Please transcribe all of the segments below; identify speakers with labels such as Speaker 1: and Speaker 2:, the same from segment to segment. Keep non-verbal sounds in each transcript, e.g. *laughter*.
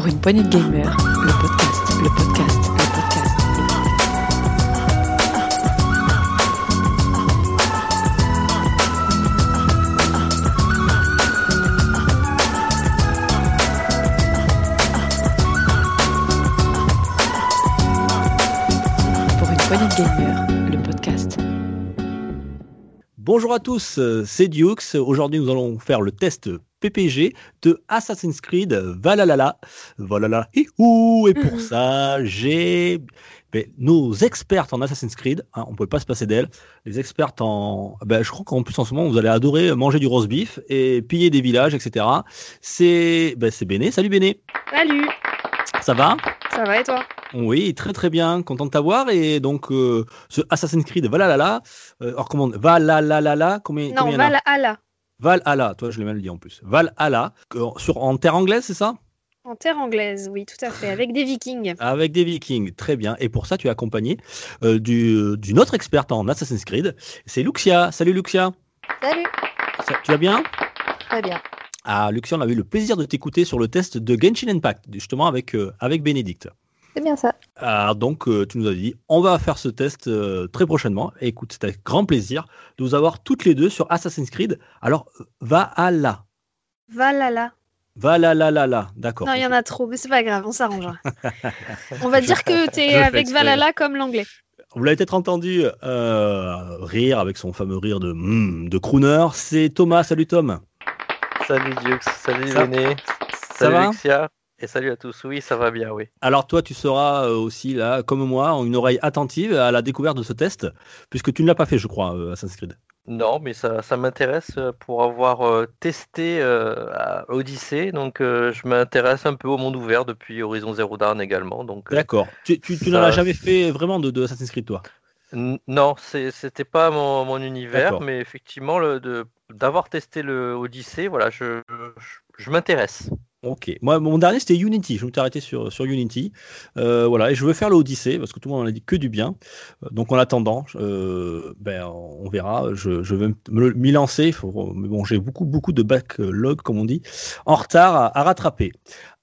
Speaker 1: Pour une poignée de gamers, le podcast, le podcast, le podcast. Pour une poignée de gamers, le podcast.
Speaker 2: Bonjour à tous, euh, c'est Dukes. Aujourd'hui, nous allons faire le test PPG de Assassin's Creed Valhalla. Valhalla, hihou Et pour ça, j'ai ben, nos expertes en Assassin's Creed. hein, on ne pouvait pas se passer d'elles. Les expertes en. Ben, je crois qu'en plus, en ce moment, vous allez adorer manger du roast beef et piller des villages, etc. C'est ben, Béné. Salut Béné.
Speaker 3: Salut,
Speaker 2: Ça va?
Speaker 3: Ça va et toi?
Speaker 2: Oui, très très bien, content de t'avoir. Et donc, euh, ce Assassin's Creed Valhalla, euh, alors comment Valhalla, combien,
Speaker 3: Non,
Speaker 2: combien
Speaker 3: Valhalla,
Speaker 2: Valhalla, toi je l'ai mal dit en plus. Valhalla, euh, sur, en terre anglaise, c'est ça?
Speaker 3: En terre anglaise, oui, tout à fait, avec des vikings.
Speaker 2: Avec des vikings, très bien. Et pour ça, tu es accompagné euh, du- d'une autre experte en Assassin's Creed, c'est Luxia. Salut Luxia,
Speaker 4: Salut,
Speaker 2: Ça- tu vas bien?
Speaker 4: Très bien.
Speaker 2: Ah, Luxia, on a eu le plaisir de t'écouter sur le test de Genshin Impact, justement avec, euh, avec Bénédicte.
Speaker 4: C'est bien ça.
Speaker 2: Alors donc, euh, tu nous as dit, on va faire ce test euh, très prochainement. Et écoute, c'est avec grand plaisir de vous avoir toutes les deux sur Assassin's Creed. Alors, euh, Valhalla.
Speaker 3: Valhalla.
Speaker 2: Valhalla, d'accord.
Speaker 3: Non, il y en a trop, mais c'est pas grave, on s'arrangera. *laughs* on va dire que t'es
Speaker 2: fais
Speaker 3: avec. Valhalla comme l'anglais.
Speaker 2: Vous l'avez peut-être entendu euh, rire avec son fameux rire de, hmm, de crooner. C'est Thomas. Salut Tom.
Speaker 5: Salut Dux, salut
Speaker 2: Ça-
Speaker 5: René, salut
Speaker 2: va?
Speaker 5: Alexia, et salut à tous. Oui, ça va bien, oui.
Speaker 2: Alors toi, tu seras euh, aussi là, comme moi, en une oreille attentive à la découverte de ce test, puisque tu ne l'as pas fait, je crois, euh, Assassin's Creed.
Speaker 5: Non, mais ça, ça m'intéresse euh, pour avoir testé euh, à Odyssey, donc euh, je m'intéresse un peu au monde ouvert depuis Horizon Zero Dawn également. Donc, euh,
Speaker 2: D'accord. Tu, tu, tu
Speaker 5: Ça-
Speaker 2: n'en as jamais fait vraiment de, de Assassin's Creed, toi?
Speaker 5: Non, c'était pas mon, mon univers, mais effectivement, d'avoir testé le Odyssey, voilà, je, je, je m'intéresse.
Speaker 2: Ok. Moi, mon dernier, c'était Unity. Je me suis arrêté sur, sur Unity. Euh, voilà. Et je veux faire le Odyssey, parce que tout le monde en a dit que du bien. Euh, Donc en attendant, euh, ben, on verra. Je, je vais m'y lancer. Mais bon, j'ai beaucoup, beaucoup de backlog, comme on dit, en retard à, à rattraper.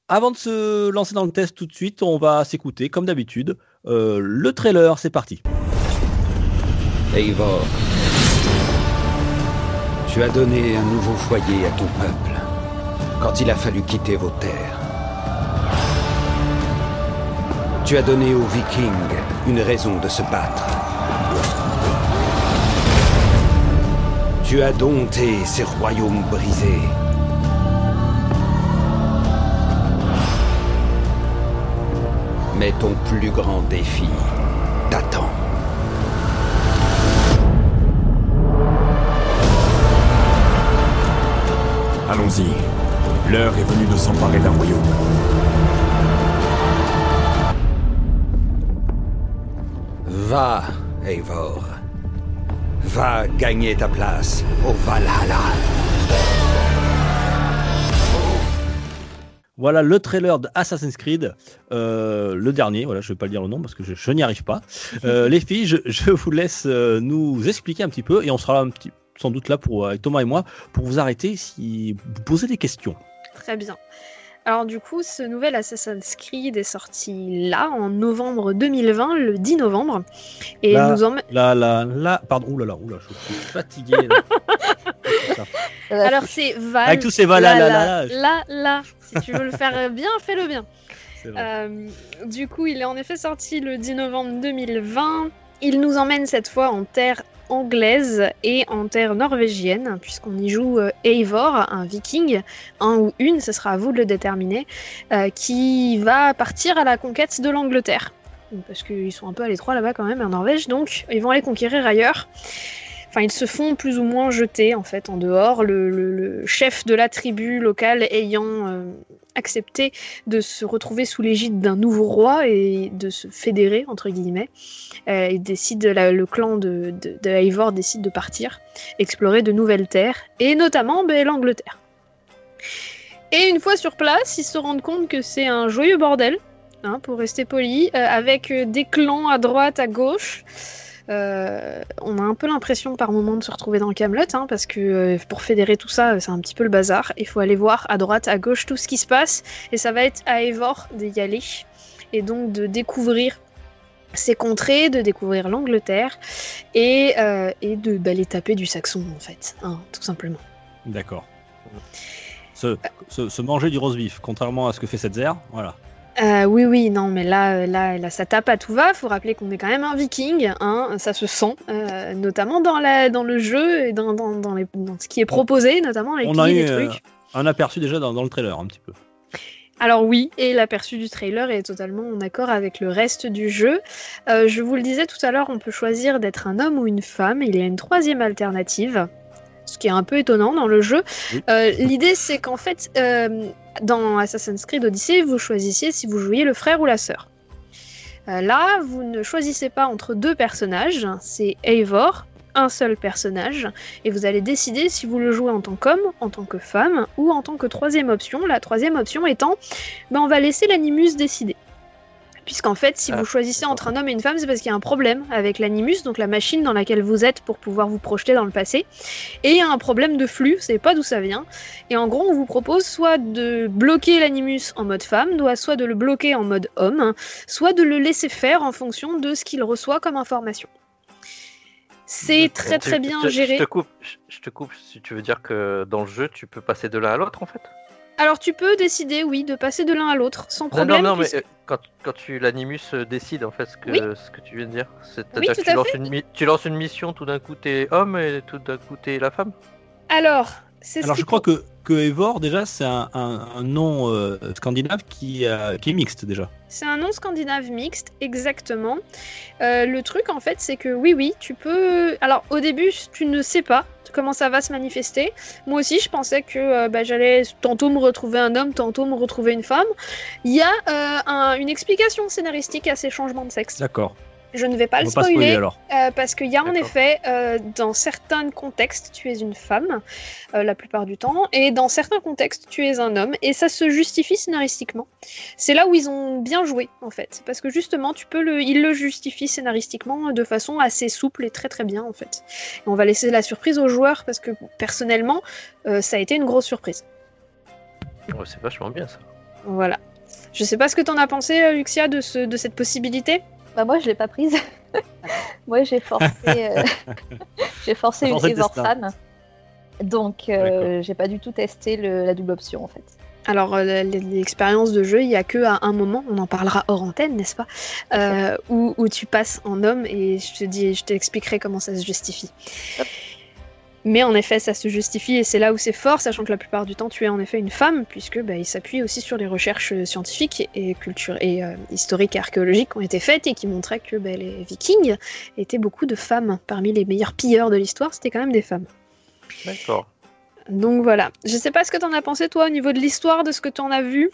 Speaker 2: Avant de se lancer dans le test tout de suite, on va s'écouter, comme d'habitude, euh, le trailer. C'est parti.
Speaker 6: Eivor, tu as donné un nouveau foyer à ton peuple il a fallu quitter vos terres. Tu as donné aux Vikings une raison de se battre. Tu as dompté ces royaumes brisés. Mais ton plus grand défi t'attend.
Speaker 7: Allons-y. L'heure est venue de s'emparer d'un royaume.
Speaker 6: Va, Eivor. Va gagner ta place au Valhalla.
Speaker 2: Voilà le trailer de Assassin's Creed, euh, le dernier. Voilà, je vais pas le dire le nom parce que je, je n'y arrive pas. Euh, *laughs* les filles, je, je vous laisse euh, nous expliquer un petit peu et on sera un petit, sans doute là pour avec Thomas et moi pour vous arrêter si vous posez des questions.
Speaker 3: Très bien. Alors du coup, ce nouvel Assassin's Creed est sorti là, en novembre 2020, le 10 novembre. Et
Speaker 2: Là.
Speaker 3: nous emmène...
Speaker 2: Là, là, là, pardon, oulala, oulala, je suis fatigué. là. *laughs*
Speaker 4: Va
Speaker 3: Alors c'est Val...
Speaker 2: Avec tous ces Val- là, là, là, là.
Speaker 3: là, là. Si tu veux le faire bien, fais-le bien. Euh, du coup, il est en effet sorti le 10 novembre 2020. Il nous emmène cette fois en terre anglaise et en terre norvégienne, puisqu'on y joue euh, Eivor, un viking, un ou une, ce sera à vous de le déterminer, euh, qui va partir à la conquête de l'Angleterre. Parce qu'ils sont un peu à l'étroit là-bas quand même, en Norvège, donc ils vont aller conquérir ailleurs. Ils se font plus ou moins jeter en fait en dehors, le, chef de la tribu locale ayant euh, accepté de se retrouver sous l'égide d'un nouveau roi et de se fédérer entre guillemets. Euh, il décide, le clan de, de, décide de partir, explorer de nouvelles terres et notamment ben, l'Angleterre. Et une fois sur place, ils se rendent compte que c'est un joyeux bordel, hein, pour rester poli, euh, avec des clans à droite, à gauche. Euh, on a un peu l'impression par moment de se retrouver dans Camelot, hein, parce que euh, pour fédérer tout ça, c'est un petit peu le bazar. Il faut aller voir à droite, à gauche tout ce qui se passe, et ça va être à Eivor d'y aller, et donc de découvrir ces contrées, de découvrir l'Angleterre, et, euh, et de d'aller taper du saxon en fait, hein, tout simplement.
Speaker 2: D'accord. Se, se- se manger du roast beef, contrairement à ce que fait cette zère, voilà.
Speaker 3: Euh, oui, oui, non, mais là, là, là, ça tape à tout va. Faut rappeler qu'on est quand même un viking, hein, ça se sent, euh, notamment dans, la, dans le jeu et dans, dans, dans, les, dans ce qui est proposé, notamment les
Speaker 2: On a eu euh, un aperçu déjà dans, dans le trailer, un petit peu.
Speaker 3: Alors oui, et l'aperçu du trailer est totalement en accord avec le reste du jeu. Euh, je vous le disais tout à l'heure, on peut choisir d'être un homme ou une femme. Il y a une troisième alternative, ce qui est un peu étonnant dans le jeu.
Speaker 2: Oui.
Speaker 3: Euh, L'idée, c'est qu'en fait, euh, dans Assassin's Creed Odyssey, vous choisissiez si vous jouiez le frère ou la sœur. Euh, là, vous ne choisissez pas entre deux personnages, c'est Eivor, un seul personnage, et vous allez décider si vous le jouez en tant qu'homme, en tant que femme, ou en tant que troisième option. La troisième option étant, ben, on va laisser l'animus décider. Puisqu'en fait, si
Speaker 5: Ah,
Speaker 3: vous choisissez entre un homme et une femme, c'est parce qu'il y a un problème avec l'animus, donc la machine dans laquelle vous êtes pour pouvoir vous projeter dans le passé. Et il y a un problème de flux, vous savez pas d'où ça vient. Et en gros, on vous propose soit de bloquer l'animus en mode femme, soit de le bloquer en mode homme, soit de le laisser faire en fonction de ce qu'il reçoit comme information. C'est très très bien géré.
Speaker 5: Je te, coupe, je- je te coupe si tu veux dire que dans le jeu, tu peux passer de l'un à l'autre en fait?
Speaker 3: Alors tu peux décider, oui, de passer de l'un à l'autre sans problème.
Speaker 5: non, non, mais
Speaker 3: puisque-
Speaker 5: euh, quand, quand tu l'animus euh, décide en fait ce que,
Speaker 3: Oui.
Speaker 5: ce que tu viens de dire. C'est-à-dire
Speaker 3: Oui,
Speaker 5: tu
Speaker 3: à
Speaker 5: lances, une, mi- tu lances une mission, tout d'un coup t'es homme et tout d'un coup t'es la femme?
Speaker 3: Alors, c'est ce
Speaker 2: Alors je crois que, que Eivor, déjà, c'est un, un- un nom euh, scandinave qui, euh, qui est mixte déjà.
Speaker 3: C'est un nom scandinave mixte, exactement. Euh, le truc, en fait, c'est que oui, oui, tu peux. Alors, au début, tu ne sais pas comment ça va se manifester. Moi aussi, je pensais que euh, bah, j'allais tantôt me retrouver un homme, tantôt me retrouver une femme. Il y a euh, un- une explication scénaristique à ces changements de sexe.
Speaker 2: D'accord.
Speaker 3: Je ne vais pas
Speaker 2: On
Speaker 3: le
Speaker 2: pas spoiler alors.
Speaker 3: Euh, parce qu'il y a en effet, euh, dans certains contextes, tu es une femme, euh, la plupart du temps, et dans certains contextes, tu es un homme, et ça se justifie scénaristiquement. C'est là où ils ont bien joué, en fait, parce que justement, tu peux le, ils le justifient scénaristiquement de façon assez souple et très très bien, en fait. Et on va laisser la surprise aux joueurs, parce que personnellement, euh, ça a été une grosse surprise.
Speaker 5: Ouais, c'est vachement bien ça.
Speaker 3: Voilà. Je sais pas ce que t'en as pensé, Luxia, de, ce, de cette possibilité?
Speaker 4: Bah moi, je l'ai pas prise. moi, j'ai forcé, euh, *laughs* j'ai forcé une. Donc, euh, j'ai pas du tout testé le- la double option en fait.
Speaker 3: Alors, euh, l'expérience de jeu, il y a que à un moment, on en parlera hors antenne, n'est-ce pas euh, où, où tu passes en homme et je te dis, je t'expliquerai comment ça se justifie.
Speaker 4: Hop.
Speaker 3: Mais en effet, ça se justifie et c'est là où c'est fort, sachant que la plupart du temps, tu es en effet une femme, puisque bah, il s'appuie aussi sur les recherches euh, scientifiques et, culture et euh, historiques et archéologiques qui ont été faites et qui montraient que bah, les Vikings étaient beaucoup de femmes. Parmi les meilleurs pilleurs de l'histoire, c'était quand même des femmes.
Speaker 5: D'accord.
Speaker 3: Donc voilà. Je sais pas ce que t'en as pensé toi au niveau de l'histoire, de ce que t'en as vu?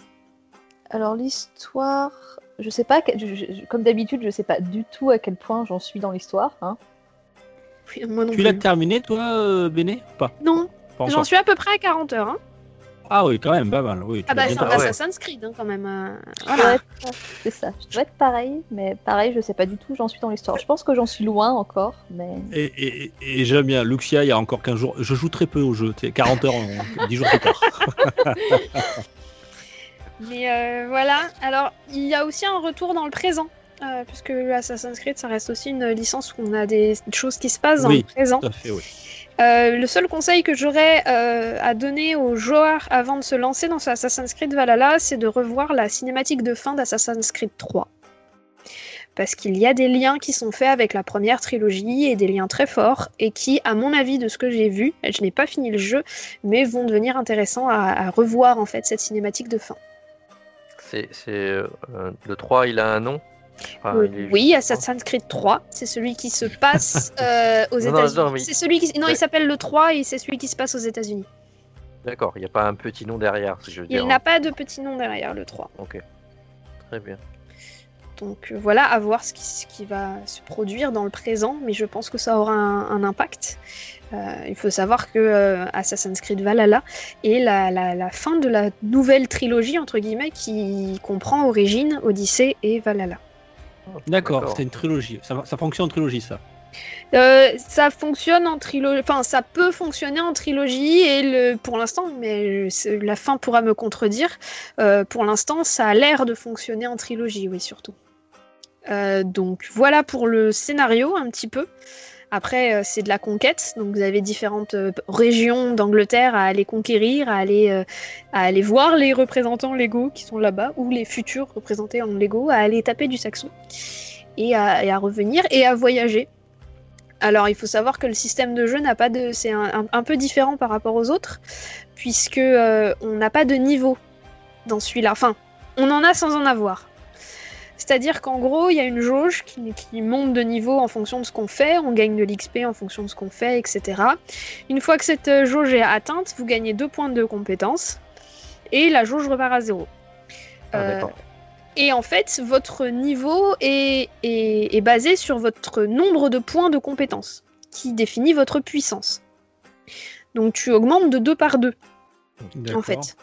Speaker 4: Alors l'histoire, je sais pas, que- je- je- comme d'habitude, je sais pas du tout à quel point j'en suis dans l'histoire. Hein.
Speaker 3: Oui, Moi non
Speaker 2: Tu
Speaker 3: plus.
Speaker 2: l'as terminé, toi, euh, Béné ou Pas,
Speaker 3: Non,
Speaker 2: Pas
Speaker 3: j'en suis à peu près à 40 heures. Hein.
Speaker 2: Ah oui, quand même, pas mal. Oui,
Speaker 3: Ah bah c'est un
Speaker 5: ouais.
Speaker 3: Assassin's Creed hein, quand même. euh,
Speaker 4: Je
Speaker 3: Voilà.
Speaker 4: C'est ça, je dois être pareil, mais pareil, je sais pas du tout où j'en suis dans l'histoire. Je pense que j'en suis loin encore, mais
Speaker 2: Et, et- et- et j'aime bien, Luxia, il y a encore 15 jours. Je joue très peu au jeu, tu sais, 40 heures, en- 10 jours plus tard. *laughs*
Speaker 3: Mais euh, voilà. Alors il y a aussi un retour dans le présent. Euh, puisque Assassin's Creed, ça reste aussi une licence où on a des choses qui se passent dans
Speaker 2: Oui.
Speaker 3: le présent.
Speaker 2: Tout à fait, oui.
Speaker 3: Euh, le seul conseil que j'aurais euh, à donner aux joueurs avant de se lancer dans ce Assassin's Creed Valhalla, c'est de revoir la cinématique de fin d'Assassin's Creed 3. Parce qu'il y a des liens qui sont faits avec la première trilogie et des liens très forts et qui, à mon avis, de ce que j'ai vu, je n'ai pas fini le jeu, mais vont devenir intéressants à, à revoir en fait cette cinématique de fin.
Speaker 5: C'est c'est, euh, le 3, il a un nom? Enfin, il
Speaker 3: oui,
Speaker 5: juste-
Speaker 3: Assassin's Creed 3, c'est celui qui se passe *laughs* euh, aux États-Unis.
Speaker 5: non, mais-
Speaker 3: C'est celui qui, non,
Speaker 5: Ouais.
Speaker 3: il s'appelle le 3 et c'est celui qui se passe aux États-Unis.
Speaker 5: D'accord, il n'y a pas un petit nom derrière, si je veux
Speaker 3: Il
Speaker 5: dire.
Speaker 3: n'a
Speaker 5: hein.
Speaker 3: pas de petit nom derrière le 3.
Speaker 5: Ok. Très bien.
Speaker 3: Donc euh, voilà, à voir ce qui, ce qui va se produire dans le présent, mais je pense que ça aura un, un impact. Euh, il faut savoir que euh, Assassin's Creed Valhalla est la, la- la fin de la nouvelle trilogie, entre guillemets, qui comprend Origine, Odyssée et Valhalla.
Speaker 2: D'accord, c'est une trilogie. Ça, ça fonctionne en trilogie, ça.
Speaker 3: Euh, ça fonctionne en trilogie, enfin ça peut fonctionner en trilogie et le, pour l'instant, mais la fin pourra me contredire. euh, pour l'instant, ça a l'air de fonctionner en trilogie, oui surtout. Euh, donc voilà pour le scénario un petit peu. Après, euh, c'est de la conquête, donc vous avez différentes euh, régions d'Angleterre à aller conquérir, à aller, euh, à aller voir les représentants légaux qui sont là-bas, ou les futurs représentés en Lego, à aller taper du saxon, et à, revenir, et à voyager. Alors, il faut savoir que le système de jeu n'a pas de, c'est un, peu différent par rapport aux autres, puisque on n'a pas de niveau dans celui-là. Enfin, on en a sans en avoir. C'est-à-dire qu'en gros, il y a une jauge qui, qui monte de niveau en fonction de ce qu'on fait, on gagne de l'XP en fonction de ce qu'on fait, etc. Une fois que cette euh, jauge est atteinte, vous gagnez deux points de compétence et la jauge repart à zéro.
Speaker 5: Ah,
Speaker 3: Euh, et en fait, votre niveau est, est- est basé sur votre nombre de points de compétence, qui définit votre puissance. Donc tu augmentes de 2 par 2, en fait.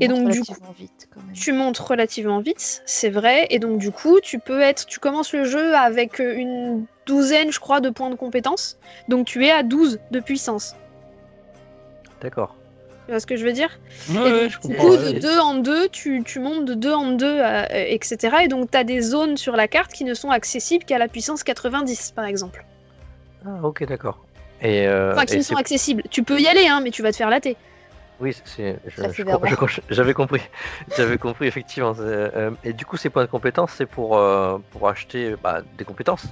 Speaker 3: Et donc, du
Speaker 4: relativement vite, quand même.
Speaker 3: Tu montes relativement vite, c'est vrai, et donc du coup, tu peux être, tu commences le jeu avec euh, une douzaine, je crois, de points de compétence, donc tu es à 12 de puissance.
Speaker 5: D'accord.
Speaker 3: Tu vois ce que je veux dire?
Speaker 2: Ouais,
Speaker 3: Et
Speaker 2: ouais,
Speaker 3: donc,
Speaker 2: je
Speaker 3: du
Speaker 2: comprends.
Speaker 3: coup,
Speaker 2: ouais.
Speaker 3: de 2 en 2, tu, tu montes de 2 en 2, etc. Et donc, tu as des zones sur la carte qui ne sont accessibles qu'à la puissance 90, par exemple.
Speaker 5: Ah, ok, d'accord. Et, euh,
Speaker 3: Enfin, qui
Speaker 5: et
Speaker 3: ne
Speaker 5: c'est-
Speaker 3: sont accessibles. Tu peux y aller, hein, mais tu vas te faire latter.
Speaker 5: Oui, c'est. je- je je- J'avais compris. *laughs* J'avais compris effectivement. euh, et du coup, ces points de compétences, c'est pour euh, pour acheter bah, des compétences.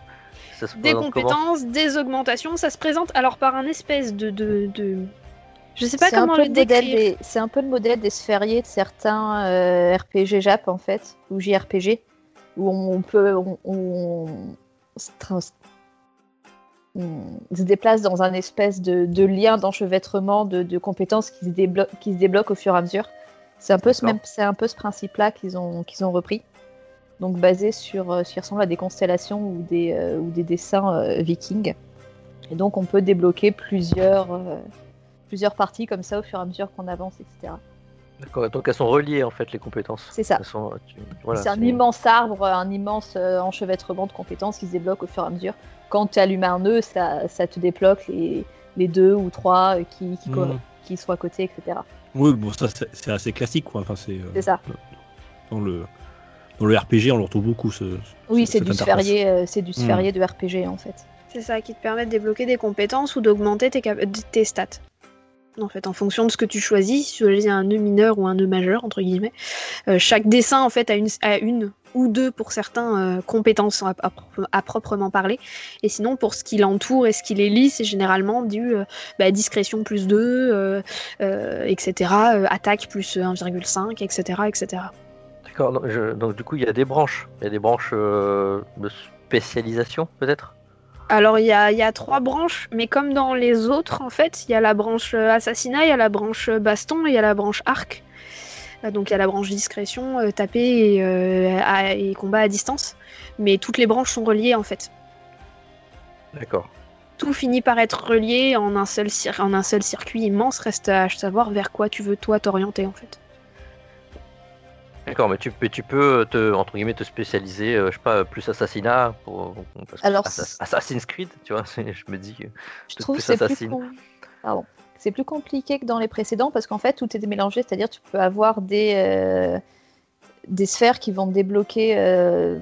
Speaker 5: Ça se
Speaker 3: Des compétences, des augmentations, ça se présente alors par un espèce de. de, de... Je sais pas
Speaker 4: C'est
Speaker 3: comment le
Speaker 4: modèle
Speaker 3: décrire.
Speaker 4: des- C'est un peu le modèle des sphériés de certains euh, RPG Jap en fait, ou JRPG, où on peut, on, on- se déplace dans un espèce de, de lien d'enchevêtrement de, de compétences qui se, déblo- qui se débloquent au fur et à mesure. C'est un peu ce même, un peu ce principe-là qu'ils ont, qu'ils ont repris. Donc basé sur euh, ce qui ressemble à des constellations ou des, euh, ou des dessins euh, vikings. Et donc on peut débloquer plusieurs, euh, plusieurs parties comme ça au fur et à mesure qu'on avance, etc.
Speaker 5: D'accord. Donc elles sont reliées en fait les compétences.
Speaker 4: C'est ça.
Speaker 5: Elles sont- tu- voilà,
Speaker 4: c'est un immense arbre, un immense euh, enchevêtrement de compétences qui se débloque au fur et à mesure. Quand tu allumes un nœud, ça, ça te débloque les, les deux ou trois euh, qui, qui, qui sont à côté, etc.
Speaker 2: Oui, bon, ça c'est c'est assez classique, quoi. Enfin, c'est euh,
Speaker 4: C'est ça.
Speaker 2: dans le dans le RPG, on le retrouve beaucoup. Ce,
Speaker 4: Oui,
Speaker 2: ce-
Speaker 4: c'est du sphérié, euh, c'est du sphérié de RPG en fait.
Speaker 3: C'est ça qui te permet de débloquer des compétences ou d'augmenter tes, cap- tes stats. En fait, en fonction de ce que tu choisis, si tu choisis un nœud mineur ou un nœud majeur, entre guillemets, euh, chaque dessin en fait a une, ou deux pour certains euh, compétences à, à pro- à proprement parler. Et sinon, pour ce qui l'entoure et ce qui les lie, c'est généralement du euh, bah, discrétion plus 2, euh, euh, etc. attaque plus 1,5, etc. etc.
Speaker 5: D'accord. Donc, du coup, il y a des branches. Il y a des branches de spécialisation peut-être?
Speaker 3: Alors il y a, il y a trois branches, mais comme dans les autres, en fait, il y a la branche euh, assassinat, il y a la branche euh, baston et il y a la branche arc. Euh, Donc il y a la branche discrétion, euh, taper et, euh, à- et combat à distance. Mais toutes les branches sont reliées en fait.
Speaker 5: D'accord.
Speaker 3: Tout finit par être relié en un seul, en un seul circuit immense. Reste à savoir vers quoi tu veux toi t'orienter en fait.
Speaker 5: D'accord, mais tu peux, tu peux te, entre guillemets, te spécialiser, euh, je sais pas, plus assassinat, pour, parce que
Speaker 4: Alors,
Speaker 5: Assassin's Creed, tu vois, *laughs* je me dis. que-
Speaker 4: Je trouve
Speaker 5: plus
Speaker 4: que c'est plus, c'est compliqué que dans les précédents parce qu'en fait tout est mélangé, c'est-à-dire tu peux avoir des, euh, des sphères qui vont débloquer euh,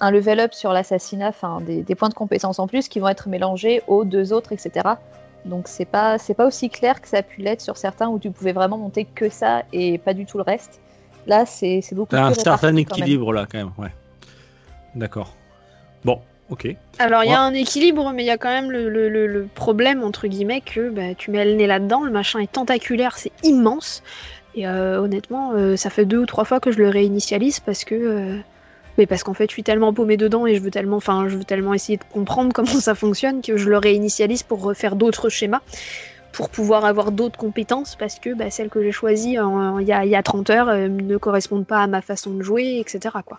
Speaker 4: un level up sur l'assassinat, enfin des, des points de compétence en plus qui vont être mélangés aux deux autres, etc. Donc c'est pas c'est pas aussi clair que ça a pu l'être sur certains où tu pouvais vraiment monter que ça et pas du tout le reste. Là c'est beaucoup
Speaker 2: T'as un
Speaker 4: plus
Speaker 2: certain
Speaker 4: quand même.
Speaker 2: équilibre là, quand même. Ouais. D'accord. Bon, ok.
Speaker 3: Alors il y a un équilibre, mais il y a quand même le, le- le- le problème entre guillemets que bah, tu mets le nez là-dedans, le machin est tentaculaire, c'est immense. Et euh, honnêtement, euh, ça fait deux ou trois fois que je le réinitialise parce que, euh, mais parce qu'en fait, je suis tellement paumé dedans et je veux tellement, enfin, je veux tellement essayer de comprendre *laughs* comment ça fonctionne que je le réinitialise pour refaire d'autres schémas, pour pouvoir avoir d'autres compétences parce que bah, celles que j'ai choisies en- il y, a, y a 30 heures euh, ne correspondent pas à ma façon de jouer, etc. Quoi.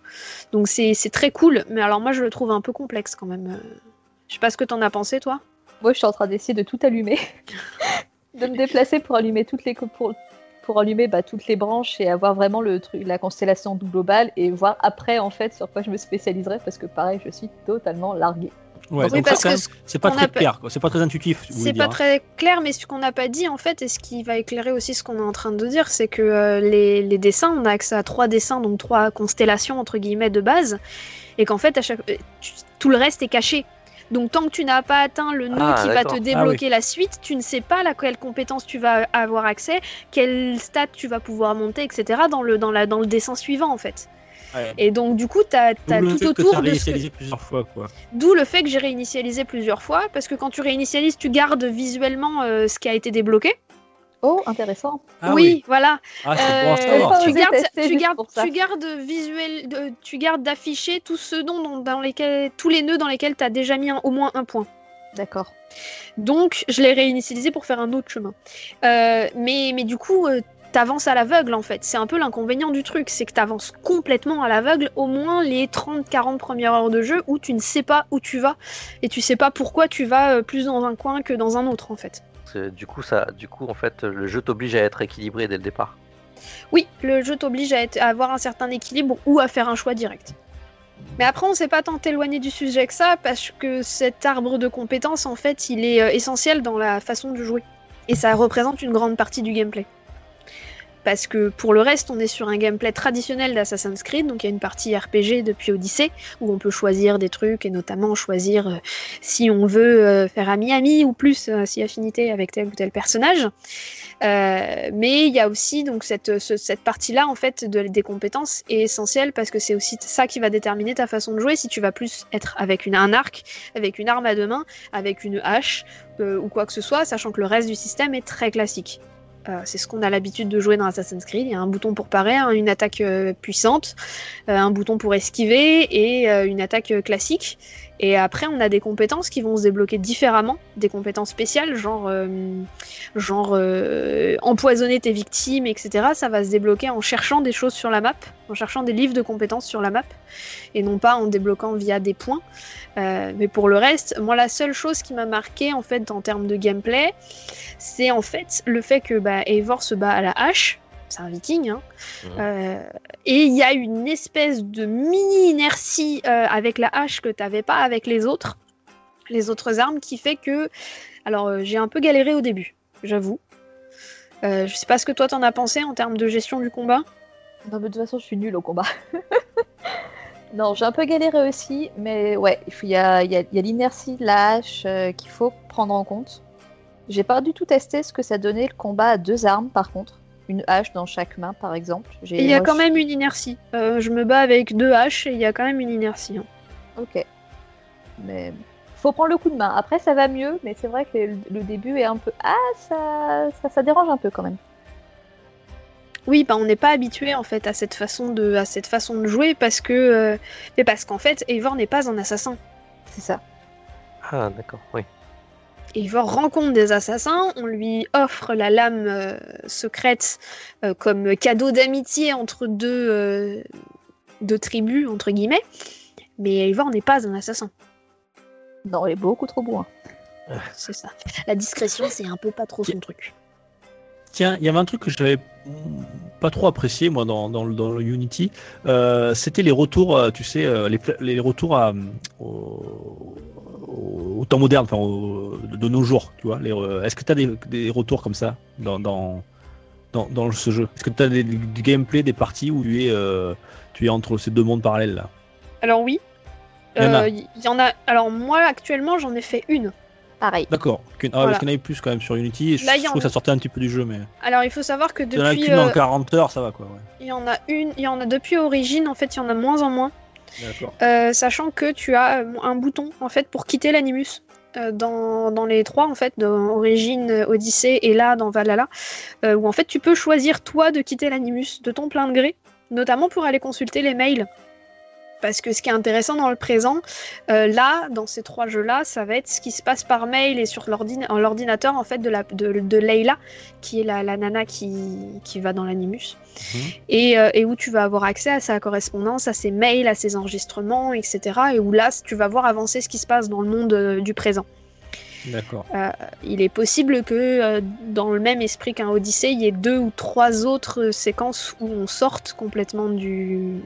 Speaker 3: Donc c'est très cool, mais alors moi je le trouve un peu complexe quand même. euh. Je sais pas ce que t'en as pensé toi.
Speaker 4: Moi, je suis en train d'essayer de tout allumer, *laughs* de me déplacer pour allumer toutes les pour, pour allumer bah, toutes les branches et avoir vraiment le truc, la constellation globale et voir après en fait sur quoi je me spécialiserai parce que pareil, je suis totalement larguée.
Speaker 2: Ouais,
Speaker 3: Oui,
Speaker 2: donc
Speaker 3: parce que
Speaker 2: c'est pas très
Speaker 3: a
Speaker 2: clair. C'est pas très intuitif.
Speaker 3: C'est
Speaker 2: dire,
Speaker 3: pas
Speaker 2: hein.
Speaker 3: très clair, mais ce qu'on n'a pas dit en fait, et ce qui va éclairer aussi ce qu'on est en train de dire, c'est que euh, les, les dessins, on a accès à trois dessins, donc trois constellations entre guillemets de base, et qu'en fait, à chaque... euh, tout le reste est caché. Donc tant que tu n'as pas atteint le nœud
Speaker 5: Ah,
Speaker 3: qui va te
Speaker 2: Ah
Speaker 3: débloquer la suite, tu ne sais pas à quelle compétence tu vas avoir accès, quelle stat tu vas pouvoir monter, etc. dans le, dans la, dans le dessin suivant en fait.
Speaker 2: Ouais.
Speaker 3: Et donc du coup, tu as,
Speaker 2: fait
Speaker 3: tout
Speaker 2: que
Speaker 3: autour
Speaker 2: t'as
Speaker 3: de ce que-
Speaker 2: réinitialisé plusieurs fois, quoi.
Speaker 3: D'où le fait que j'ai réinitialisé plusieurs fois, parce que quand tu réinitialises, tu gardes visuellement euh, ce qui a été débloqué.
Speaker 4: Oh, intéressant.
Speaker 2: Ah
Speaker 3: oui, voilà.
Speaker 2: Ah,
Speaker 3: Euh, tu, gardes, tu, gardes, tu gardes visuel, de- tu gardes d'afficher tout ce dont, dont- dans lesquels, tous les nœuds dans lesquels tu as déjà mis un- au moins un point.
Speaker 4: D'accord.
Speaker 3: Donc, je l'ai réinitialisé pour faire un autre chemin. Euh, mais, mais du coup, euh, t'avances à l'aveugle en fait. C'est un peu l'inconvénient du truc, c'est que t'avances complètement à l'aveugle au moins les 30-40 premières heures de jeu où tu ne sais pas où tu vas et tu sais pas pourquoi tu vas euh, plus dans un coin que dans un autre en fait.
Speaker 5: Du coup, ça, du coup, en fait, le jeu t'oblige à être équilibré dès le départ.
Speaker 3: Oui, le jeu t'oblige à, à avoir un certain équilibre ou à faire un choix direct. Mais après, on s'est pas tant éloigné du sujet que ça, parce que cet arbre de compétences, en fait, il est euh, essentiel dans la façon de jouer. Et ça représente une grande partie du gameplay. Parce que pour le reste, on est sur un gameplay traditionnel d'Assassin's Creed, donc il y a une partie RPG depuis Odyssey, où on peut choisir des trucs, et notamment choisir euh, si on veut euh, faire ami-ami ou plus euh, si affinité avec tel ou tel personnage. Mais il y a aussi donc cette, ce- cette partie-là en fait de, des compétences est essentielle parce que c'est aussi ça qui va déterminer ta façon de jouer. Si tu vas plus être avec un arc, avec une arme à deux mains, avec une hache ou quoi que ce soit, sachant que le reste du système est très classique. Euh, c'est ce qu'on a l'habitude de jouer dans Assassin's Creed. Il y a un bouton pour parer, hein, une attaque euh, puissante, euh, un bouton pour esquiver et une attaque classique. Et après, on a des compétences qui vont se débloquer différemment, des compétences spéciales, genre, euh, genre euh, empoisonner tes victimes, etc. Ça va se débloquer en cherchant des choses sur la map, en cherchant des livres de compétences sur la map, et non pas en débloquant via des points. Euh, mais pour le reste, moi, la seule chose qui m'a marqué en fait en termes de gameplay, c'est en fait le fait que bah, Eivor se bat à la hache. C'est un viking, hein. Euh, et il y a une espèce de mini inertie euh, avec la hache que t'avais pas avec les autres, les autres armes, qui fait que, alors euh, j'ai un peu galéré au début, j'avoue. Euh, je sais pas ce que toi t'en as pensé en termes de gestion du combat.
Speaker 4: Non, mais de toute façon, je suis nulle au combat. *laughs* non, j'ai un peu galéré aussi, mais ouais, il y a, y a- il y a l'inertie de la hache euh, qu'il faut prendre en compte. J'ai pas du tout testé ce que ça donnait le combat à deux armes, par contre. Une hache dans chaque main, par exemple.
Speaker 3: Il y a quand même une inertie. Euh, je me bats avec deux haches et il y a quand même une inertie. hein.
Speaker 4: Ok. Mais faut prendre le coup de main. Après, ça va mieux, mais c'est vrai que le, le début est un peu. Ah, ça, ça, ça dérange un peu quand même.
Speaker 3: Oui, bah on n'est pas habitué en fait à cette façon de, à cette façon de jouer parce que, euh, mais parce qu'en fait, Eivor n'est pas un assassin.
Speaker 4: C'est ça.
Speaker 5: Ah, d'accord, oui.
Speaker 3: Eivor rencontre des assassins, on lui offre la lame euh, secrète euh, comme cadeau d'amitié entre deux, euh, deux tribus, entre guillemets. Mais Eivor n'est pas un assassin,
Speaker 4: Non, il est beaucoup trop bourrin.
Speaker 3: c'est ça. La discrétion, c'est un peu pas trop son truc.
Speaker 2: Tiens, il y avait un truc que j'avais pas trop apprécié moi dans, dans, le- dans le Unity, euh, c'était les retours, tu sais, les, retours à, au- au temps moderne, enfin au- de nos jours, tu vois. les re- Est-ce que tu as des, des retours comme ça dans, dans, dans, dans ce jeu? Est-ce que tu as des, du gameplay, des parties où tu es, euh, tu es entre ces deux mondes parallèles là?
Speaker 3: Alors oui,
Speaker 2: Il y en a.
Speaker 3: Euh, y en a. Alors moi actuellement, j'en ai fait une.
Speaker 4: Pareil.
Speaker 2: D'accord. Ah,
Speaker 3: Voilà.
Speaker 2: Parce qu'il y en avait plus quand même sur Unity. Et je,
Speaker 3: Là, il y
Speaker 2: je
Speaker 3: en
Speaker 2: trouve que
Speaker 3: a-
Speaker 2: ça sortait un petit peu du jeu, mais
Speaker 3: Alors il faut savoir que
Speaker 2: il y en a
Speaker 3: depuis,
Speaker 2: qu'une en
Speaker 3: euh,
Speaker 2: 40 heures, ça va quoi. ouais.
Speaker 3: il y en a une, il y en a depuis origine. En fait, il y en a moins en moins.
Speaker 2: D'accord.
Speaker 3: Euh, sachant que tu as euh, un bouton en fait pour quitter l'animus. Euh, dans, les trois en fait, dans Origine, Odyssée et là dans Valhalla, euh, où en fait tu peux choisir toi de quitter l'animus de ton plein de gré, notamment pour aller consulter les mails. Parce que ce qui est intéressant dans le présent, euh, là, dans ces trois jeux-là, ça va être ce qui se passe par mail et sur l'ordinateur en fait de, la, de, de Leila, qui est la, la nana qui, qui va dans l'animus
Speaker 2: Mhm.
Speaker 3: et, euh, et où tu vas avoir accès à sa correspondance, à ses mails, à ses enregistrements, etc. Et où là, tu vas voir avancer ce qui se passe dans le monde euh, du présent.
Speaker 2: D'accord.
Speaker 3: Il est possible que euh, dans le même esprit qu'un Odyssée, il y ait deux ou trois autres euh, séquences où on sorte complètement du,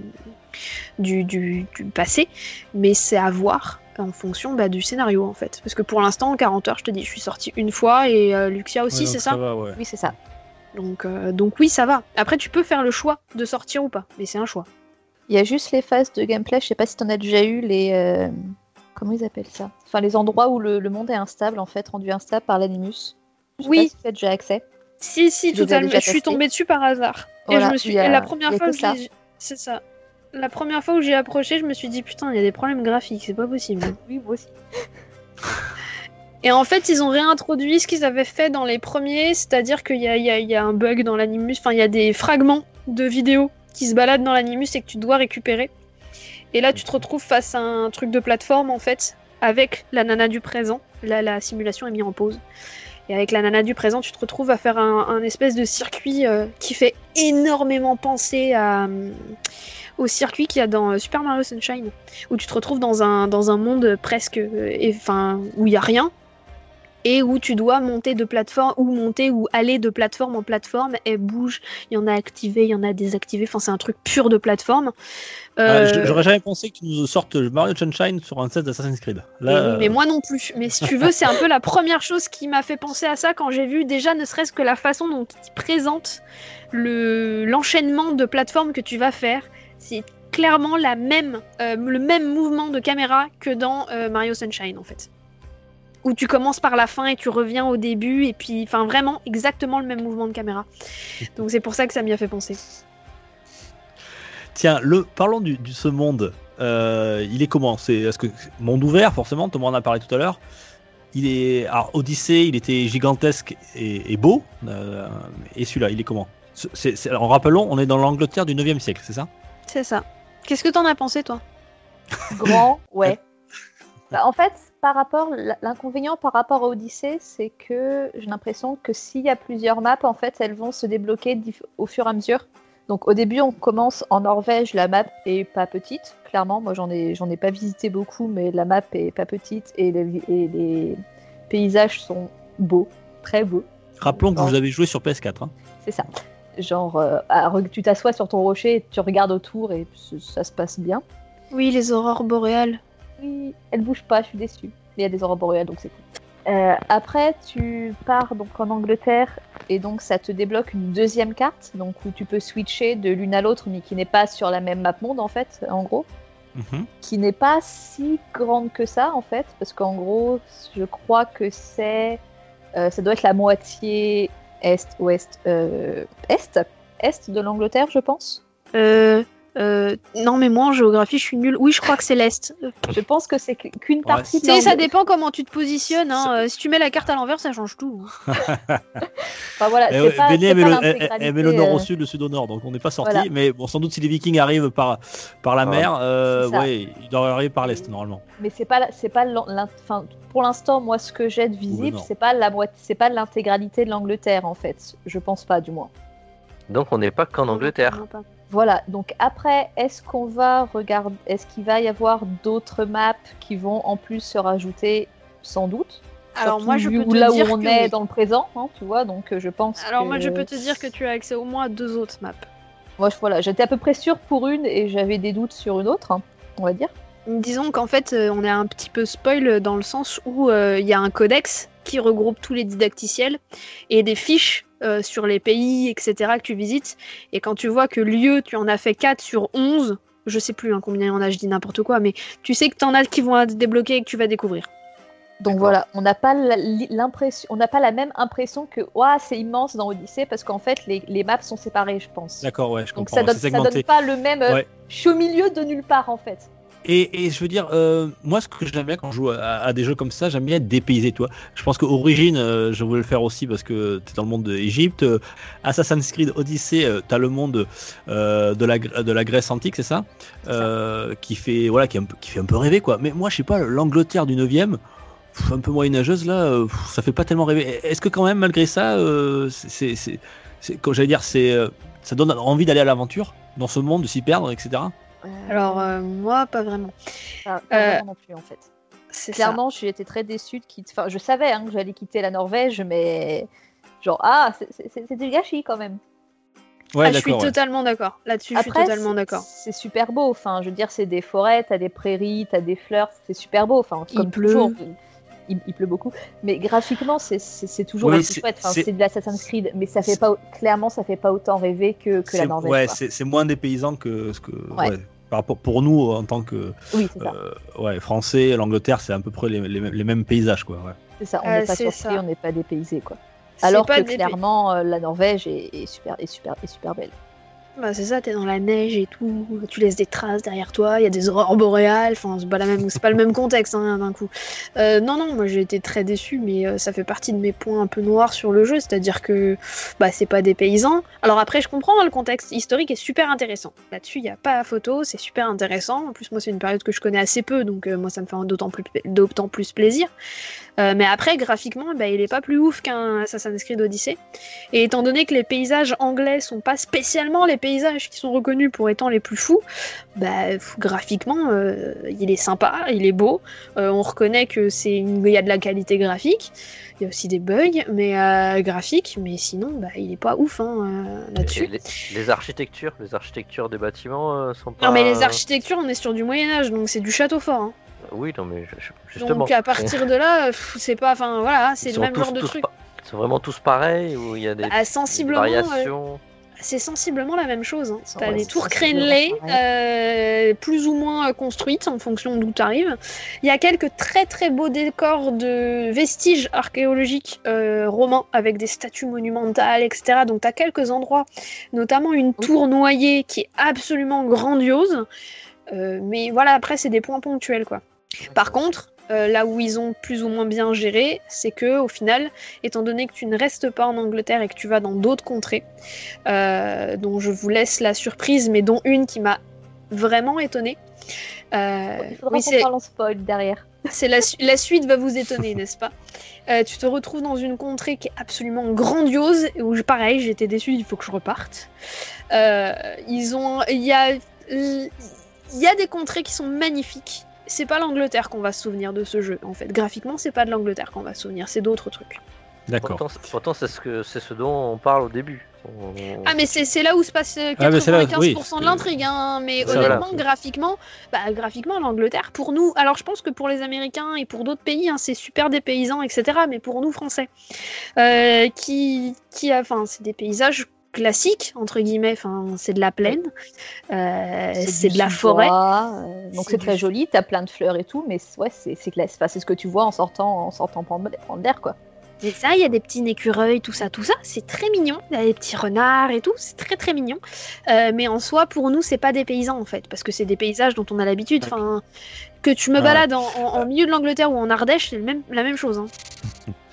Speaker 3: du, du, du passé, mais c'est à voir. en fonction bah, du scénario en fait. Parce que pour l'instant, en 40 heures, je te dis, je suis sortie une fois et euh, Luxia aussi,
Speaker 2: Ouais,
Speaker 3: c'est ça,
Speaker 2: va, ouais.
Speaker 4: Oui, c'est ça.
Speaker 3: donc, euh, donc oui, ça va. Après, tu peux faire le choix de sortir ou pas, mais c'est un choix.
Speaker 4: Il y a juste les phases de gameplay. Je sais pas si t'en as déjà eu les. Comment ils appellent ça Enfin, les endroits où le, le monde est instable, en fait, rendu instable par l'animus. Je sais
Speaker 3: Oui.
Speaker 4: pas si tu as déjà accès.
Speaker 3: Si, si,
Speaker 4: as
Speaker 3: totalement. Je suis tombée dessus par hasard.
Speaker 4: Voilà,
Speaker 3: et je me suis.
Speaker 4: a-
Speaker 3: et la première fois je C'est ça. La première fois où j'ai approché, je me suis dit putain, il y a des problèmes graphiques, c'est pas possible. *laughs*
Speaker 4: Oui, moi aussi.
Speaker 3: Et en fait, ils ont réintroduit ce qu'ils avaient fait dans les premiers, c'est-à-dire qu'il y y y a un bug dans l'animus, enfin il y a des fragments de vidéos qui se baladent dans l'animus et que tu dois récupérer. Et là, tu te retrouves face à un truc de plateforme en fait, avec la nana du présent. Là, la simulation est mise en pause. Et avec la nana du présent, tu te retrouves à faire un, espèce de circuit euh, qui fait énormément penser euh, au circuit qu'il y a dans euh, Super Mario Sunshine, où tu te retrouves dans un, dans un monde presque, enfin, où il y a rien, et où tu dois monter de plateforme, ou monter ou aller de plateforme en plateforme, elle bouge, il y en a activé, il y en a désactivé, enfin c'est un truc pur de plateforme.
Speaker 2: Ah,
Speaker 3: Euh,
Speaker 2: J'aurais jamais pensé que tu nous sortes Mario Sunshine sur un set d'Assassin's Creed.
Speaker 3: mais,
Speaker 2: Là,
Speaker 3: mais moi non plus. Mais si tu veux, c'est un peu la première chose qui m'a fait penser à ça quand j'ai vu déjà, ne serait-ce que la façon dont il présente le l'enchaînement de plateformes que tu vas faire. C'est clairement la même, euh, le même mouvement de caméra que dans euh, Mario Sunshine en fait. Où tu commences par la fin et tu reviens au début et puis, enfin vraiment exactement le même mouvement de caméra. Donc c'est pour ça que ça m'y a fait penser.
Speaker 2: Tiens, le, parlons du, du ce monde. Euh, il est comment? C'est est-ce que monde ouvert forcément Thomas en a parlé tout à l'heure. Il est alors Odyssée, il était gigantesque et, et beau. euh, et celui-là, il est comment? C'est, c'est- alors, rappelons, on est dans l'Angleterre du 9e siècle, c'est ça?
Speaker 3: C'est ça. Qu'est-ce que t'en as pensé toi?
Speaker 4: Grand, ouais. *laughs* Bah, en fait, par rapport, l'inconvénient par rapport à Odyssée, c'est que j'ai l'impression que s'il y a plusieurs maps, en fait, elles vont se débloquer au fur et à mesure. Donc, au début, on commence en Norvège, la map est pas petite, clairement. Moi, j'en ai, j'en ai pas visité beaucoup, mais la map est pas petite et les, vi- et les paysages sont beaux, très beaux.
Speaker 2: Rappelons que vous avez joué sur PS4. hein.
Speaker 4: C'est ça. Genre, euh, tu t'assois sur ton rocher, tu regardes autour et ça se passe bien.
Speaker 3: Oui, les aurores boréales.
Speaker 4: Oui, elle bouge pas, je suis déçue. Mais il y a des aurores boréales, donc c'est cool. Euh, après, tu pars donc en Angleterre et donc ça te débloque une deuxième carte, donc où tu peux switcher de l'une à l'autre, mais qui n'est pas sur la même map monde en fait, en gros,
Speaker 2: Mhm.
Speaker 4: qui n'est pas si grande que ça en fait, parce qu'en gros, je crois que c'est, euh, ça doit être la moitié est, ouest, euh, est, est de l'Angleterre, je pense.
Speaker 3: Euh, euh, non, mais moi en géographie, je suis nulle. Oui, je crois que c'est l'Est.
Speaker 4: Je pense que c'est qu'une partie.
Speaker 3: Tu sais, ça dépend comment tu te positionnes. hein. Euh, si tu mets la carte à l'envers, ça change tout. *laughs*
Speaker 4: Enfin, voilà, c'est
Speaker 2: ouais,
Speaker 4: pas,
Speaker 2: elle met
Speaker 4: pas
Speaker 2: le- elle-
Speaker 4: l'intégralité,
Speaker 2: elle met le nord au
Speaker 4: euh,
Speaker 2: sud, le sud au nord, donc on n'est pas sorti.
Speaker 4: Voilà.
Speaker 2: Mais bon, sans doute si les Vikings arrivent par, par la mer, euh, ouais, ils doivent arriver par l'est normalement.
Speaker 4: mais c'est pas c'est pas enfin, pour l'instant moi ce que j'ai de visible c'est pas la moitié c'est pas l'intégralité de l'Angleterre en fait je pense pas du moins
Speaker 5: Donc on n'est pas qu'en Angleterre.
Speaker 3: Non, pas.
Speaker 4: Voilà donc après est-ce qu'on va regarder est-ce qu'il va y avoir d'autres maps qui vont en plus se rajouter sans doute?
Speaker 3: Alors
Speaker 4: Surtout
Speaker 3: moi, je peux te
Speaker 4: là
Speaker 3: dire
Speaker 4: où on
Speaker 3: que
Speaker 4: est
Speaker 3: oui.
Speaker 4: dans le présent hein, tu vois donc euh, je pense
Speaker 3: Alors
Speaker 4: que-
Speaker 3: moi, je peux te dire que tu as accès au moins à deux autres maps.
Speaker 4: moi je- voilà j'étais à peu près sûre pour une et j'avais des doutes sur une autre hein, on va dire
Speaker 3: Disons qu'en fait, euh, on est un petit peu spoil dans le sens où euh, il y a un codex qui regroupe tous les didacticiels et des fiches euh, sur les pays, etc. que tu visites. Et quand tu vois que lieu, tu en as fait 4 sur 11, je sais plus hein, combien il y en a, je dis n'importe quoi, mais tu sais que tu en as qui vont être débloqués et que tu vas découvrir.
Speaker 4: Donc voilà, on n'a pas la- l'impression, on n'a pas la même impression que Ouah, c'est immense dans Odyssey parce qu'en fait les, les maps sont séparées, je pense.
Speaker 2: D'accord, ouais, je
Speaker 4: Donc
Speaker 2: comprends.
Speaker 4: ça donne, ça pas le même.
Speaker 2: Ouais.
Speaker 4: Je suis au milieu de nulle part en fait.
Speaker 2: Et, et je veux dire, euh, moi, ce que j'aime bien quand je joue à, à des jeux comme ça, j'aime bien être dépaysé, toi. Je pense qu'Origine, euh, je voulais le faire aussi parce que tu es dans le monde d'Égypte. Euh, Assassin's Creed Odyssey, euh, tu as le monde de, la, de la Grèce antique, c'est ça, Qui fait voilà, qui, fait un peu rêver, quoi. Mais moi, je sais pas, l'Angleterre du 9e, pff, un peu moyenâgeuse, là, pff, ça fait pas tellement rêver. Est-ce que quand même, malgré ça, c'est, j'allais dire, c'est, ça donne envie d'aller à l'aventure dans ce monde, de s'y perdre, etc.
Speaker 3: Alors euh, moi, pas vraiment.
Speaker 4: pas, pas
Speaker 3: euh,
Speaker 4: vraiment non plus en fait.
Speaker 3: C'est ça.
Speaker 4: Clairement, j'ai été très déçue de quitter. Enfin, je savais hein, que j'allais quitter la Norvège, mais genre ah, c'est- c'est c'est du gâchis quand même.
Speaker 2: Ouais,
Speaker 3: Ah, je suis
Speaker 2: ouais.
Speaker 3: totalement d'accord. Là-dessus, je suis
Speaker 4: Après,
Speaker 3: totalement
Speaker 4: c'est-
Speaker 3: d'accord.
Speaker 4: C'est super beau. Enfin, je veux dire, c'est des forêts, t'as des prairies, t'as des fleurs, c'est super beau. Enfin,
Speaker 3: Il pleut.
Speaker 4: toujours. Il, il pleut beaucoup, mais graphiquement, c'est- c'est c'est toujours
Speaker 2: Oui,
Speaker 4: aussi
Speaker 2: c'est-
Speaker 4: chouette. Enfin,
Speaker 2: c'est-
Speaker 4: de l'Assassin's Creed, mais ça fait pas clairement, ça fait pas autant rêver que, que la Norvège.
Speaker 2: Ouais, c'est c'est moins des paysans que ce que.
Speaker 4: Ouais.
Speaker 2: Par rapport pour nous en tant que
Speaker 4: Oui,
Speaker 2: euh, ouais, français, l'Angleterre, c'est à peu près les, les mêmes- les mêmes paysages, quoi. Ouais.
Speaker 4: C'est ça. On
Speaker 3: Euh,
Speaker 4: n'est pas surpris,
Speaker 3: ça.
Speaker 4: on n'est pas dépaysé, quoi. Alors que clairement, euh, la Norvège est, est super, est super, est super belle.
Speaker 3: Bah, c'est ça, t'es dans la neige et tout, tu laisses des traces derrière toi, il y a des aurores boréales, enfin c'est pas, le même contexte hein, d'un coup. Euh, non, non, moi j'ai été très déçu, mais euh, ça fait partie de mes points un peu noirs sur le jeu, c'est-à-dire que bah, c'est pas des paysans. Alors après, je comprends, hein, le contexte historique est super intéressant. Là-dessus, il n'y a pas photo, c'est super intéressant. En plus, moi c'est une période que je connais assez peu, donc euh, moi ça me fait d'autant plus, plaisir. Mais après, graphiquement, bah, il est pas plus ouf qu'un Assassin's Creed Odyssey. Et étant donné que les paysages anglais sont pas spécialement les paysages qui sont reconnus pour étant les plus fous, bah, graphiquement, euh, il est sympa, il est beau. Euh, on reconnaît que c'est une- il y a de la qualité graphique. Il y a aussi des bugs, mais euh, graphiques. Mais sinon, bah, il est pas ouf hein, euh, là-dessus.
Speaker 5: Les, les architectures, les architectures des bâtiments sont pas.
Speaker 3: Non, mais les architectures, on est sur du Moyen Âge, donc c'est du château fort. hein.
Speaker 5: Oui, non, mais justement.
Speaker 3: Donc à partir de là, c'est pas, enfin voilà, c'est le même
Speaker 5: tous-
Speaker 3: genre de truc.
Speaker 5: sont vraiment tous pareils ou il y a des,
Speaker 3: Bah, sensiblement,
Speaker 5: variations
Speaker 3: c'est sensiblement la même chose. Hein. T'as
Speaker 4: Ouais,
Speaker 3: des tours crénelées, euh, plus ou moins construites en fonction d'où tu arrives. Il y a quelques très très beaux décors de vestiges archéologiques euh, romains avec des statues monumentales, etc. Donc tu as quelques endroits, notamment une tour noyée qui est absolument grandiose. Euh, mais voilà, après, c'est des points ponctuels quoi. Par contre, euh, là où ils ont plus ou moins bien géré, c'est que au final, étant donné que tu ne restes pas en Angleterre et que tu vas dans d'autres contrées, euh, dont je vous laisse la surprise, mais dont une qui m'a vraiment étonnée. Euh,
Speaker 4: Il faudra
Speaker 3: oui,
Speaker 4: qu'on parle en spoil derrière.
Speaker 3: c'est la, su- la suite va vous étonner, *laughs* n'est-ce pas? Euh, Tu te retrouves dans une contrée qui est absolument grandiose, où je- pareil, j'étais déçue, il faut que je reparte. Euh, ils ont, il y a, il y a des contrées qui sont magnifiques. C'est pas l'Angleterre qu'on va se souvenir de ce jeu, en fait. Graphiquement, c'est pas de l'Angleterre qu'on va se souvenir, c'est d'autres trucs.
Speaker 2: D'accord.
Speaker 5: Pourtant, c'est- pourtant, c'est ce, que, c'est ce dont on parle au début. On-
Speaker 3: Ah mais c'est c'est là où se passe euh,
Speaker 2: Ah, là,
Speaker 3: 95%
Speaker 2: oui,
Speaker 3: de l'intrigue, hein. mais honnêtement,
Speaker 5: voilà.
Speaker 3: graphiquement, bah, graphiquement, l'Angleterre, pour nous, alors je pense que pour les Américains et pour d'autres pays, hein, c'est super des paysans, etc., mais pour nous, Français, euh, qui, qui a, enfin, c'est des paysages classiques, entre guillemets, enfin, c'est de la plaine, euh, c'est de la forêt,
Speaker 4: euh, donc
Speaker 3: C'est
Speaker 4: c'est
Speaker 3: du-
Speaker 4: très joli, t'as plein de fleurs et tout, mais c'est- ouais, c'est c'est. Enfin, c'est ce que tu vois en sortant, en sortant prendre prendre l'air, quoi.
Speaker 3: Et ça, il y a des petits écureuils, tout ça, tout ça, c'est très mignon. Il y a des petits renards et tout, c'est très très mignon. Euh, mais en soi, pour nous, c'est pas des paysans en fait, parce que c'est des paysages dont on a l'habitude. Enfin, que tu me balades en, en- en milieu de l'Angleterre ou en Ardèche, c'est le même, la même chose. hein. *laughs*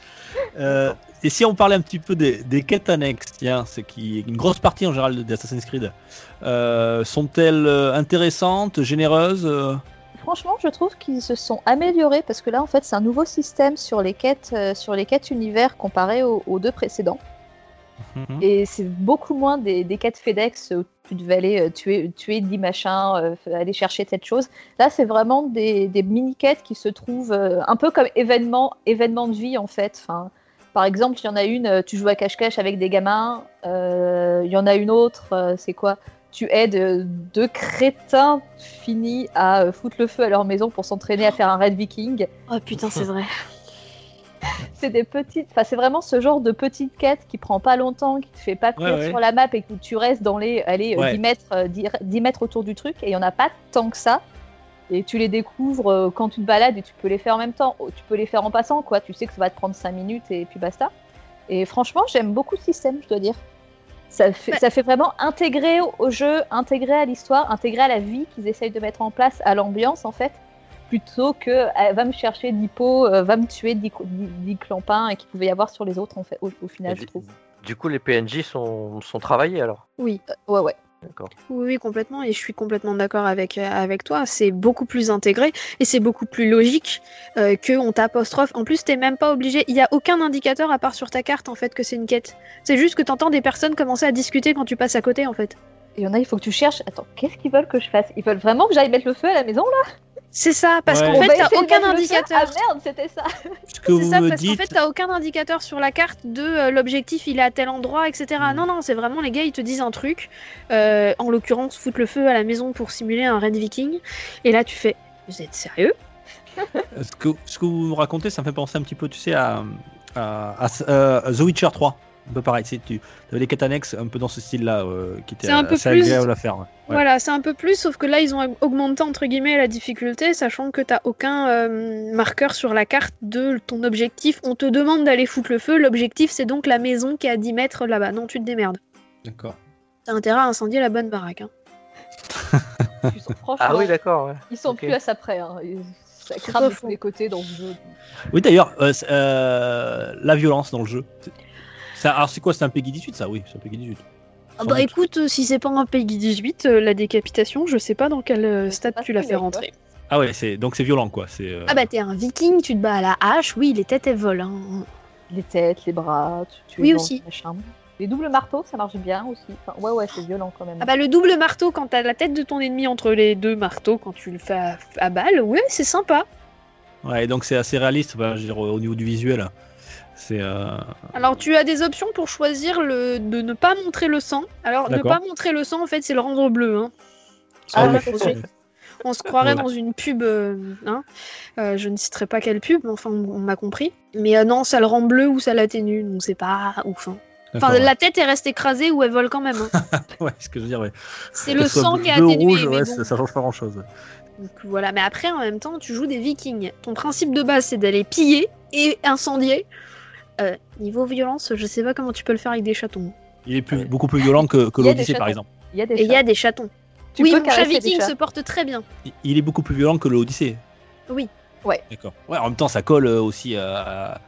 Speaker 2: Euh, et si on parlait un petit peu des, des quêtes annexes, tiens, c'est qui une grosse partie en général d'Assassin's Creed, euh, sont-elles euh, intéressantes, généreuses
Speaker 4: Franchement, je trouve qu'ils se sont améliorés parce que là, en fait, c'est un nouveau système sur les quêtes, euh, sur les quêtes univers comparé aux, aux deux précédents.
Speaker 2: Mhm.
Speaker 4: Et c'est beaucoup moins des, des quêtes FedEx où tu devais aller euh, tuer, tuer 10 machins, euh, aller chercher cette chose. Là, c'est vraiment des, des mini-quêtes qui se trouvent euh, un peu comme événements événements de vie, en fait. Enfin, par exemple, il y en a une, tu joues à cache-cache avec des gamins. Euh, Il y en a une autre, euh, c'est quoi? Tu aides deux crétins finis à foutre le feu à leur maison pour s'entraîner à faire un raid viking.
Speaker 3: Oh putain, c'est vrai. *laughs* *laughs*
Speaker 4: C'est des petites, enfin c'est vraiment ce genre de petite quête qui prend pas longtemps, qui te fait pas courir
Speaker 2: Ouais, ouais.
Speaker 4: sur la map et que tu restes dans les, allez, euh,
Speaker 2: Ouais.
Speaker 4: 10 mètres, euh, 10, 10 mètres autour du truc et il y en a pas tant que ça. Et tu les découvres euh, quand tu te balades et tu peux les faire en même temps. Oh, Tu peux les faire en passant, quoi. Tu sais que ça va te prendre 5 minutes et puis basta. Et franchement, j'aime beaucoup ce système, je dois dire. Ça fait,
Speaker 3: Ouais.
Speaker 4: ça fait vraiment intégrer au, au jeu, intégrer à l'histoire, intégrer à la vie qu'ils essayent de mettre en place, à l'ambiance en fait, plutôt que euh, va me chercher 10 pots, euh, va me tuer 10, co- 10 10 clampins et qu'il pouvait y avoir sur les autres en fait, au, au final,
Speaker 5: Et
Speaker 4: je
Speaker 5: du-
Speaker 4: trouve.
Speaker 5: Du coup, les PNJ sont, sont travaillés alors?
Speaker 3: Oui.
Speaker 4: Ouais, ouais.
Speaker 5: D'accord.
Speaker 3: Oui, oui, complètement, et je suis complètement d'accord avec, euh, avec toi. C'est beaucoup plus intégré et c'est beaucoup plus logique euh, que on t'apostrophe. En plus, t'es même pas obligé. Il y a aucun indicateur à part sur ta carte en fait que c'est une quête. C'est juste que t'entends des personnes commencer à discuter quand tu passes à côté en fait.
Speaker 4: Il y en a, il faut que tu cherches. Attends, qu'est-ce qu'ils veulent que je fasse? Ils veulent vraiment que j'aille mettre le feu à la maison là?
Speaker 3: C'est ça, parce
Speaker 2: Ouais.
Speaker 3: qu'en fait, t'as aucun indicateur.
Speaker 4: Ah merde, c'était ça.
Speaker 3: C'est
Speaker 2: vous
Speaker 3: ça,
Speaker 2: me
Speaker 3: parce qu'en
Speaker 2: dites.
Speaker 3: fait, t'as aucun indicateur sur la carte de euh, l'objectif, il est à tel endroit, etc.
Speaker 2: Mm.
Speaker 3: Non, non, c'est vraiment les gars, ils te disent un truc. euh, en l'occurrence, foutre le feu à la maison pour simuler un raid viking. Et là, tu fais, vous êtes sérieux?
Speaker 2: Ce que, ce que vous me racontez, ça me fait penser un petit peu, tu sais, à, à, à- euh, The Witcher 3. Un peu pareil, tu, avais les quêtes annexes un peu dans ce style-là, euh, qui était
Speaker 3: C'est un peu
Speaker 2: assez
Speaker 3: plus-
Speaker 2: agréable à faire. ouais.
Speaker 3: Voilà, c'est un peu plus, sauf que là, ils ont augmenté entre guillemets la difficulté, sachant que t'as aucun euh, marqueur sur la carte de ton objectif. On te demande d'aller foutre le feu, l'objectif, c'est donc la maison qui est à 10 mètres là-bas. Non, tu te démerdes.
Speaker 2: D'accord.
Speaker 3: T'as intérêt à incendier la bonne baraque. hein.
Speaker 4: Ils sont-
Speaker 5: Ah oui, d'accord. ouais.
Speaker 4: ils sont plus à ça près. Hein. Ils- Ça crame de tous les côtés dans ce jeu.
Speaker 2: Oui, d'ailleurs, euh, euh, la violence dans le jeu. Alors, c'est quoi C'est un Peggy 18, ça? Oui, c'est un Peggy 18.
Speaker 3: Ah bah
Speaker 2: doute.
Speaker 3: écoute, euh, si c'est pas un Peggy 18, euh, la décapitation, je sais pas dans quel euh, stade tu l'as fait rentrer.
Speaker 2: Ah ouais, c'est donc c'est violent, quoi. C'est. euh,
Speaker 3: Ah bah t'es un viking, tu te bats à la hache, oui, les têtes elles volent. hein.
Speaker 4: Les têtes, les bras, tu, tu
Speaker 3: Oui,
Speaker 4: es dans
Speaker 3: aussi.
Speaker 4: le machin. Les doubles marteaux, ça marche bien aussi. Enfin, ouais, ouais, c'est violent quand même.
Speaker 3: Ah bah le double marteau quand t'as la tête de ton ennemi entre les deux marteaux quand tu le fais à, à balle, ouais c'est sympa.
Speaker 2: Ouais, donc c'est assez réaliste, enfin, je veux dire, au niveau du visuel. C'est. euh,
Speaker 3: Alors tu as des options pour choisir le de ne pas montrer le sang. Alors ne pas montrer le sang en fait c'est le rendre bleu. Hein.
Speaker 4: Ah,
Speaker 3: On se croirait
Speaker 2: Voilà.
Speaker 3: dans une pub, euh, hein. Euh, je ne citerai pas quelle pub, mais enfin on, on m'a compris. Mais euh, non, ça le rend bleu ou ça l'atténue, donc c'est pas ouf. hein. Enfin,
Speaker 2: ouais.
Speaker 3: la tête est restée écrasée ou elle vole quand même. hein. *laughs*
Speaker 2: Ouais, ce que je veux dire, ouais.
Speaker 3: C'est le sang qui est atténué.
Speaker 2: rouge,
Speaker 3: mais
Speaker 2: ouais,
Speaker 3: bon.
Speaker 2: ça, ça change pas grand chose.
Speaker 3: Donc voilà, mais après en même temps, tu joues des vikings. Ton principe de base, c'est d'aller piller et incendier. Euh, niveau violence, je sais pas comment tu peux le faire avec des chatons.
Speaker 2: Il est plus, beaucoup plus violent que, l'Odyssée, par exemple.
Speaker 4: Il y a des
Speaker 3: Et il y a des chatons.
Speaker 4: Tu
Speaker 3: oui,
Speaker 4: peux
Speaker 3: mon chat viking se porte très bien.
Speaker 2: Il- Il est beaucoup plus violent que l'Odyssée.
Speaker 3: Oui.
Speaker 4: Ouais.
Speaker 2: D'accord. Ouais, en même temps, ça colle euh, aussi à,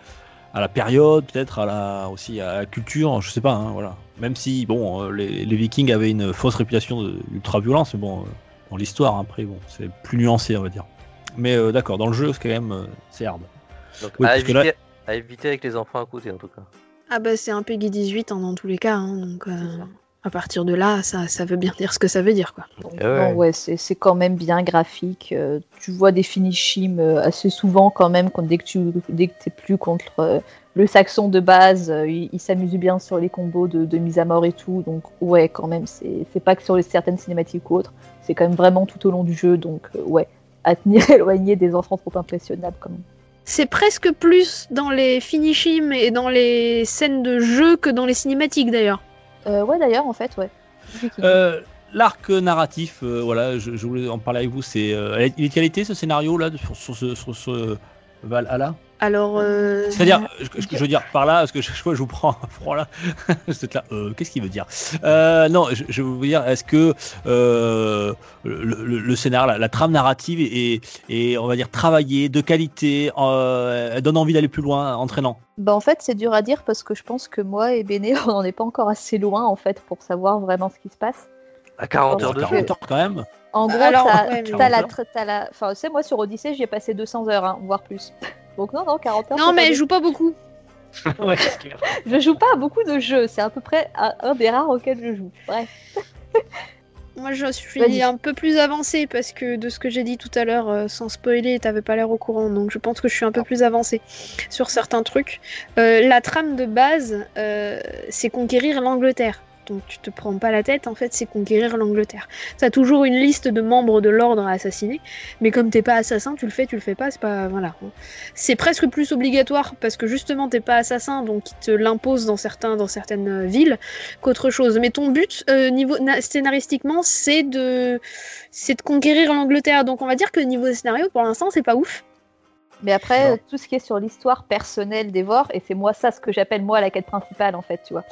Speaker 2: à la période, peut-être à la, aussi à la culture, je sais pas, hein, voilà. Même si, bon, euh, les, les Vikings avaient une fausse réputation d'ultra-violence, mais bon, dans l'histoire, après, bon, c'est plus nuancé, on va dire. Mais euh, d'accord, dans le jeu, c'est quand même, euh, c'est hard.
Speaker 5: Donc,
Speaker 2: Oui,
Speaker 5: à,
Speaker 2: parce que
Speaker 5: éviter,
Speaker 2: là-
Speaker 5: à éviter avec les enfants à côté, en tout cas.
Speaker 3: Ah bah c'est un Peggy 18 hein, dans tous les cas. hein, donc euh, à partir de là, ça, ça veut bien dire ce que ça veut dire quoi.
Speaker 4: Donc,
Speaker 5: Ah ouais.
Speaker 4: ouais, c'est c'est quand même bien graphique. euh, tu vois des finishim euh, assez souvent quand même quand, dès que tu dès que t'es plus contre euh, le saxon de base, euh, il, il s'amuse bien sur les combos de, de mise à mort et tout. Donc ouais, quand même, c'est c'est pas que sur les certaines cinématiques ou autres, c'est quand même vraiment tout au long du jeu. Donc euh, ouais, à tenir *laughs* éloigné des enfants trop impressionnables quand même.
Speaker 3: C'est presque plus dans les finishim et dans les scènes de jeu que dans les cinématiques d'ailleurs.
Speaker 4: Euh, ouais d'ailleurs en fait ouais.
Speaker 2: Euh, L'arc narratif, euh, voilà, je, je voulais en parler avec vous, c'est. euh, il est qualité ce scénario là, sur, sur ce, sur ce Valhalla
Speaker 3: Alors euh,
Speaker 2: C'est-à-dire, ce que, je veux dire par là, parce que chaque fois je vous prends *laughs* un froid là, *laughs* là, euh, qu'est-ce qu'il veut dire? Euh, Non, je, je veux dire, est-ce que euh, le, le- le scénario, la, la trame narrative est, est, on va dire, travaillée, de qualité, elle donne envie d'aller plus loin, entraînant?
Speaker 4: Bah en fait c'est dur à dire parce que je pense que moi et Béné *laughs* on n'en est pas encore assez loin en fait pour savoir vraiment ce qui se passe.
Speaker 5: À 40
Speaker 4: Oh,
Speaker 5: heures de jeu.
Speaker 2: 40 heures quand même
Speaker 4: En gros,
Speaker 3: Alors,
Speaker 4: t'as
Speaker 3: ouais,
Speaker 4: t'as la,
Speaker 2: 40
Speaker 4: tra- t'as la, enfin, tu sais, moi sur Odyssey, j'y ai passé 200 heures, hein, voire plus. *laughs* Donc non, non, 40 heures.
Speaker 3: non
Speaker 4: c'est
Speaker 3: mais je joue pas beaucoup. *laughs*
Speaker 2: Ouais,
Speaker 4: Je joue pas à beaucoup de jeux, c'est à peu près un, un des rares auxquels je joue. Bref. *laughs*
Speaker 3: Moi je suis
Speaker 4: Vas-y.
Speaker 3: un peu plus avancée parce que de ce que j'ai dit tout à l'heure, euh, sans spoiler, t'avais pas l'air au courant, donc je pense que je suis un peu plus avancée sur certains trucs. Euh, la trame de base, euh, c'est conquérir l'Angleterre. Donc tu te prends pas la tête, en fait c'est conquérir l'Angleterre. T'as toujours une liste de membres de l'ordre à assassiner, mais comme t'es pas assassin, tu le fais, tu le fais pas, c'est pas... Voilà. C'est presque plus obligatoire parce que justement t'es pas assassin, donc ils te l'imposent dans, certains, dans certaines euh, villes qu'autre chose. Mais ton but, euh, niveau scénaristiquement, c'est de, c'est de conquérir l'Angleterre. Donc on va dire que niveau scénario, pour l'instant, c'est pas ouf.
Speaker 4: Mais après,
Speaker 2: Non.
Speaker 4: tout ce qui est sur l'histoire personnelle d'Evor, et c'est moi ça ce que j'appelle moi la quête principale en fait, tu vois.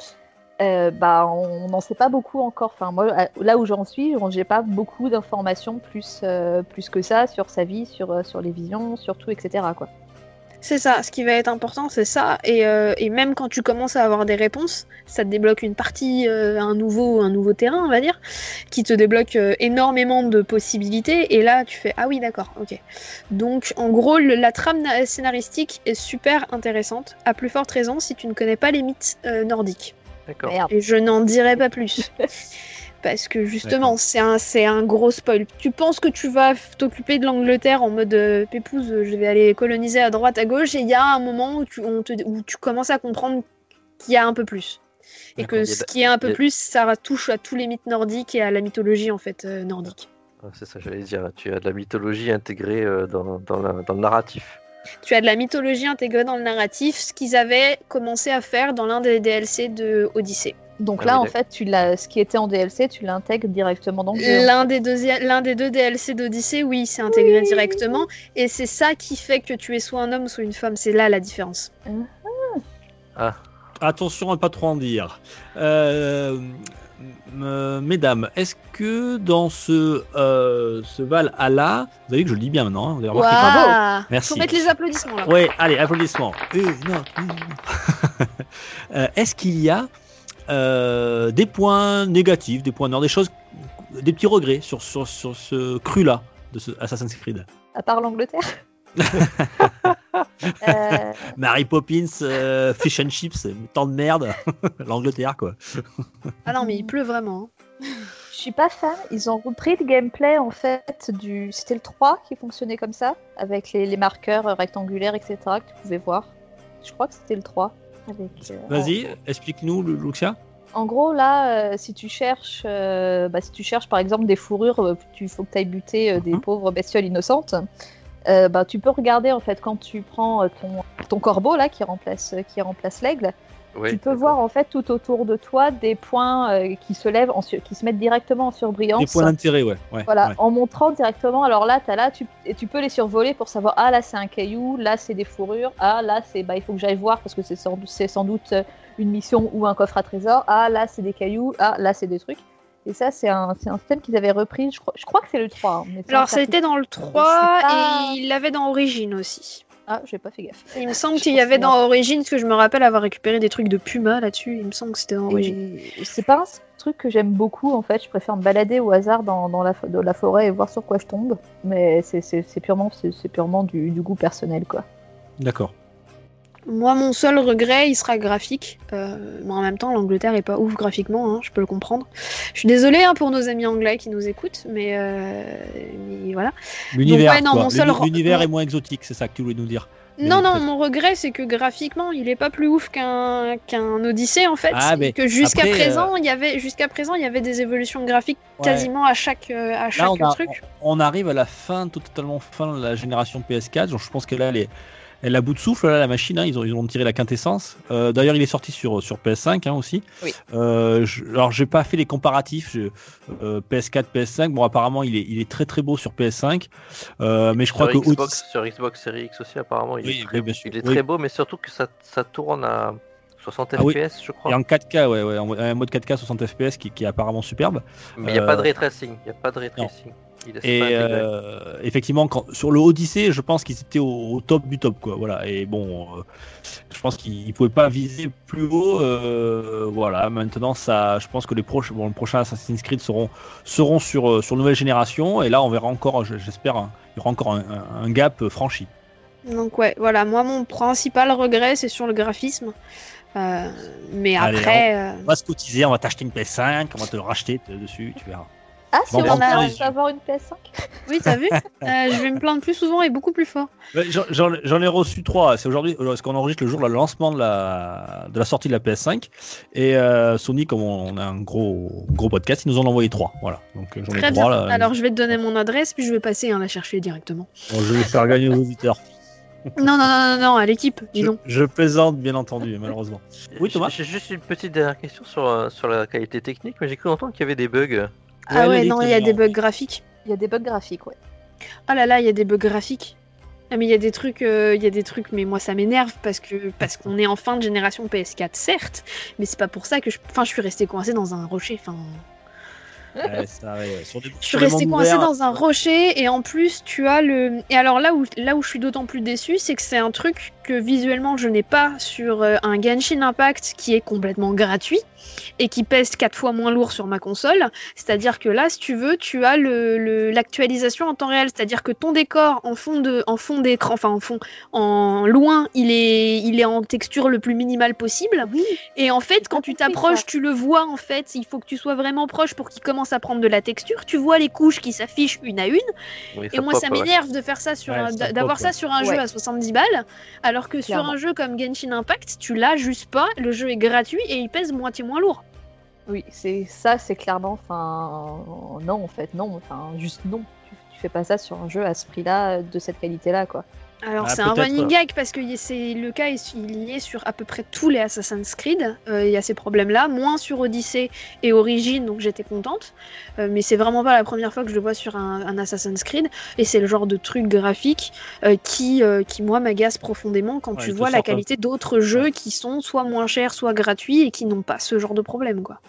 Speaker 4: Euh, bah, on n'en sait pas beaucoup encore. Enfin, moi, là où j'en suis, j'ai pas beaucoup d'informations plus, euh, plus que ça sur sa vie, sur, euh, sur les visions, sur tout, etc.
Speaker 3: C'est ça, ce qui va être important, c'est ça. Et, même quand tu commences à avoir des réponses, ça te débloque une partie, un, nouveau, un nouveau terrain, on va dire, qui te débloque énormément de possibilités. Et là, tu fais Ah oui, d'accord, ok. Donc, en gros, la trame na- scénaristique est super intéressante, à plus forte raison si tu ne connais pas les mythes nordiques.
Speaker 5: D'accord.
Speaker 4: Merde.
Speaker 3: Et je n'en dirai pas plus. *laughs* parce que justement, c'est un, c'est un gros spoil. Tu penses que tu vas t'occuper de l'Angleterre en mode euh, pépouze, je vais aller coloniser à droite, à gauche, et il y a un moment où tu, on te- où tu commences à comprendre qu'il y a un peu plus. Et
Speaker 2: D'accord.
Speaker 3: que
Speaker 5: Il y a
Speaker 3: ce qui est un peu
Speaker 5: a-
Speaker 3: plus, ça touche à tous les mythes nordiques et à la mythologie en fait euh, nordique.
Speaker 5: Ah, C'est ça, j'allais dire. Tu as de la mythologie intégrée euh, dans, dans la- dans le narratif.
Speaker 3: Tu as de la mythologie intégrée dans le narratif, ce qu'ils avaient commencé à faire dans l'un des DLC de Odyssée.
Speaker 4: Donc
Speaker 5: Ah
Speaker 4: là,
Speaker 5: oui,
Speaker 4: en fait, tu l'as, ce qui était en DLC, tu l'intègres directement dans le jeu.
Speaker 3: L'un des, deuxi- l'un des deux DLC d'Odyssée, oui, c'est intégré
Speaker 4: Oui.
Speaker 3: directement. Et c'est ça qui fait que tu es soit un homme, soit une femme. C'est là la différence.
Speaker 2: Attention à pas trop en dire. Euh, euh, mesdames, est-ce que dans ce, euh, ce Valhalla, vous avez vu que je le dis bien maintenant, hein, vous avez remarqué Merci.
Speaker 3: Faut mettre les applaudissements là.
Speaker 2: Ouais, allez, applaudissements. *laughs* Euh, Est-ce qu'il y a euh, des points négatifs, des points noirs, des choses, des petits regrets sur, sur, sur ce cru-là de ce Assassin's Creed?
Speaker 4: À part l'Angleterre? Euh,
Speaker 2: Mary Poppins, euh, Fish and Chips, tant de merde. *laughs* L'Angleterre, quoi.
Speaker 3: Ah non, mais il pleut vraiment. hein.
Speaker 4: je suis pas fan. Ils ont repris le gameplay en fait du. C'était le 3 qui fonctionnait comme ça, avec les, les marqueurs euh, rectangulaires, etc. que tu pouvais voir. Je crois que c'était le 3. Avec, euh,
Speaker 2: Vas-y, explique-nous, Lu- Luxia.
Speaker 4: En gros, là, euh, si tu cherches, euh, bah, si tu cherches par exemple des fourrures, euh, tu faut que tu ailles buter euh, des
Speaker 2: Mhm.
Speaker 4: pauvres bestioles innocentes. Euh, bah, tu peux regarder en fait quand tu prends euh, ton, ton corbeau là qui remplace qui remplace l'aigle.
Speaker 5: Oui,
Speaker 4: tu peux voir en fait tout autour de toi des points euh, qui se lèvent, en qui se mettent directement en surbrillance.
Speaker 2: Des points d'intérêt, ouais. ouais,
Speaker 4: Voilà,
Speaker 2: ouais.
Speaker 4: en montrant directement. Alors là, as là, tu, et tu peux les survoler pour savoir. Ah là, c'est un caillou. Là, c'est des fourrures. Ah là, c'est bah il faut que j'aille voir parce que c'est sans, c'est sans doute euh, une mission ou un coffre à trésor. Ah là, c'est des cailloux. Ah là, c'est des trucs. Et ça, c'est un, c'est un système qu'ils avaient repris. Je crois, je crois que c'est le 3. hein, mais
Speaker 3: Alors, été dans le 3
Speaker 4: pas-
Speaker 3: et il l'avait dans Origin aussi.
Speaker 4: Ah, j'ai pas fait gaffe.
Speaker 3: Il me semble qu'il y avait dans. Origin, parce que je me rappelle avoir récupéré des trucs de Puma là-dessus. Il me semble que c'était dans Origin.
Speaker 4: C'est pas un truc que j'aime beaucoup en fait. Je préfère me balader au hasard dans, dans la, dans la forêt et voir sur quoi je tombe. Mais c'est- purement, c'est c'est purement du, du goût personnel quoi.
Speaker 2: D'accord.
Speaker 3: Moi, mon seul regret, il sera graphique. Euh, mais en même temps, l'Angleterre est pas ouf graphiquement, hein, je peux le comprendre. Je suis désolée hein, pour nos amis anglais qui nous écoutent, mais, euh, mais voilà.
Speaker 2: L'univers,
Speaker 3: ouais, seul
Speaker 2: est moins exotique, c'est ça que tu voulais nous dire.
Speaker 3: Non, non, mon regret, c'est que graphiquement, il est pas plus ouf qu'un qu'un Odyssée en fait.
Speaker 2: Ah,
Speaker 3: que jusqu'à
Speaker 2: euh,
Speaker 3: présent, il y avait jusqu'à présent, il y avait des évolutions graphiques
Speaker 2: Ouais.
Speaker 3: quasiment à chaque à chaque
Speaker 2: Là, on, a-
Speaker 3: truc.
Speaker 2: on arrive à la fin, totalement fin de la génération PS4. Donc, je pense qu'elle a les, elle a bout de souffle là, la machine. hein. ils ont ils ont tiré la quintessence. Euh, D'ailleurs, il est sorti sur sur PS5 hein, aussi.
Speaker 4: Oui.
Speaker 2: Euh, je, alors, j'ai pas fait les comparatifs. je- euh, PS4, PS5. Bon, apparemment, il est il est très très beau sur PS5. Euh, mais je crois
Speaker 5: sur
Speaker 2: que
Speaker 5: Xbox, sur Xbox Series X aussi, apparemment, il
Speaker 2: Oui,
Speaker 5: est, très,
Speaker 2: bien sûr.
Speaker 5: il est
Speaker 2: Oui.
Speaker 5: très beau, mais surtout que ça, ça tourne à 60
Speaker 2: Ah oui.
Speaker 5: FPS, je crois.
Speaker 2: et en 4K, ouais, ouais, en un mode 4K 60 FPS qui, qui est apparemment superbe.
Speaker 5: Mais il n'y a pas de
Speaker 2: Euh,
Speaker 5: ray tracing. Il a pas de ray tracing. Il est
Speaker 2: Et euh, effectivement, quand, sur le Odyssey, je pense qu'ils étaient au, au top du top, quoi. Voilà. Et bon, euh, je pense qu'ils ne pouvaient pas viser plus haut. euh, voilà. Maintenant, ça, je pense que les proches, bon, le prochain Assassin's Creed seront seront sur sur nouvelle génération. Et là, on verra encore, je- j'espère, un- il y aura encore un, un- un gap franchi.
Speaker 3: Donc ouais, voilà, moi mon principal regret, c'est sur le graphisme. Euh, mais
Speaker 2: Allez,
Speaker 3: après, euh,
Speaker 2: On va se cotiser, on va t'acheter une PS5, on va te le racheter dessus, tu verras.
Speaker 4: Ah, si
Speaker 2: Bon,
Speaker 4: on a
Speaker 2: allez.
Speaker 4: avoir une PS5 *laughs*
Speaker 3: oui, t'as vu, *laughs* Euh, je vais me plaindre plus souvent et beaucoup plus fort.
Speaker 2: J'en ai reçu trois. C'est aujourd'hui, parce qu'on enregistre le jour de le lancement de la, de la sortie de la PS5. Et euh, Sony, comme on a un gros, gros podcast, ils nous en ont envoyé trois. Voilà. Donc euh, j'en ai
Speaker 3: Très
Speaker 2: trois
Speaker 3: bien.
Speaker 2: là.
Speaker 3: Alors je vais te donner mon adresse, puis je vais passer hein, la chercher directement.
Speaker 2: Bon, je vais faire gagner aux auditeurs.
Speaker 3: Non, non, non, non, non, à l'équipe, dis
Speaker 2: Je,
Speaker 3: donc.
Speaker 2: je plaisante, bien entendu, malheureusement. Oui, Thomas
Speaker 5: J'ai juste une petite dernière question sur, euh, sur la qualité technique, mais j'ai cru entendre qu'il y avait des bugs.
Speaker 3: Ah ouais, non, il y a des bugs graphiques.
Speaker 4: Il y a des bugs graphiques, ouais.
Speaker 3: Ah là là, il y a des bugs graphiques. Ah mais il y a des trucs, euh, il y a des trucs, mais moi ça m'énerve parce que parce qu'on est en fin de génération PS4, certes, mais c'est pas pour ça que je, enfin, je suis restée coincée dans un rocher. Enfin,
Speaker 2: Ouais, *laughs* ça, ouais, ouais. Sur des-
Speaker 3: je suis restée coincée dans un rocher et en plus tu as le. Et alors là où là où je suis d'autant plus déçue, c'est que c'est un truc que visuellement je n'ai pas sur euh, un Genshin Impact qui est complètement gratuit et qui pèse quatre fois moins lourd sur ma console. C'est-à-dire que là, si tu veux, tu as le- le- l'actualisation en temps réel. C'est-à-dire que ton décor en fond de, en fond d'écran, enfin en fond, en loin, il est, il est en texture le plus minimale possible.
Speaker 4: Oui,
Speaker 3: Et en fait, quand tu t'approches, tu le vois en fait. Il faut que tu sois vraiment proche pour qu'il commence à prendre de la texture. Tu vois les couches qui s'affichent une à une.
Speaker 5: Oui,
Speaker 3: Et moi,
Speaker 5: pop,
Speaker 3: ça
Speaker 5: ouais.
Speaker 3: m'énerve de faire ça sur
Speaker 2: Ouais,
Speaker 3: d'avoir ça sur un
Speaker 4: Ouais.
Speaker 3: jeu à 70 balles, alors que sur un jeu comme Genshin Impact, tu l'as juste pas. Le jeu est gratuit et il pèse moitié moins lourd.
Speaker 4: oui, c'est ça, c'est clairement, enfin, non, en fait, non, enfin, juste non. Tu, tu fais pas ça sur un jeu à ce prix-là, de cette qualité-là, quoi.
Speaker 3: Alors
Speaker 2: Ah,
Speaker 3: c'est un running
Speaker 2: ouais.
Speaker 3: gag parce que c'est le cas est- il y est sur à peu près tous les Assassin's Creed. Euh, Il y a ces problèmes-là, moins sur Odyssey et Origin, donc j'étais contente. Euh, mais c'est vraiment pas la première fois que je le vois sur un, un Assassin's Creed. Et c'est le genre de truc graphique euh, qui, euh, qui moi m'agace profondément quand
Speaker 2: Ouais,
Speaker 3: tu vois la qualité d'autres jeux qui sont soit moins chers, soit gratuits et qui n'ont pas ce genre de problème quoi.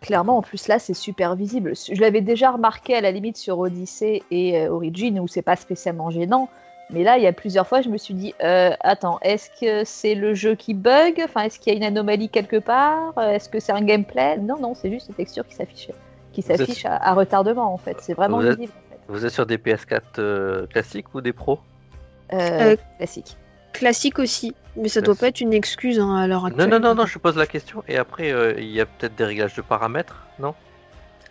Speaker 4: Clairement, en plus là, c'est super visible. Je l'avais déjà remarqué à la limite sur Odyssey et euh, Origin où c'est pas spécialement gênant. Mais là, il y a plusieurs fois, je me suis dit, euh, attends, est-ce que c'est le jeu qui bug? Enfin, est-ce qu'il y a une anomalie quelque part? Euh, Est-ce que c'est un gameplay? Non, non, c'est juste les textures qui s'affichent, qui
Speaker 5: Vous êtes-
Speaker 4: s'affichent à, à retardement en fait. C'est vraiment
Speaker 5: Vous êtes-
Speaker 4: visible. En fait.
Speaker 5: Vous êtes sur des PS4 euh, classiques ou des pros?
Speaker 4: Euh,
Speaker 3: Euh,
Speaker 4: classique.
Speaker 3: Classique aussi, mais ça doit pas être une excuse hein, à l'heure
Speaker 5: Non,
Speaker 3: actuelle.
Speaker 5: non, non, non, je pose la question. Et après, euh, il y a peut-être des réglages de paramètres, non?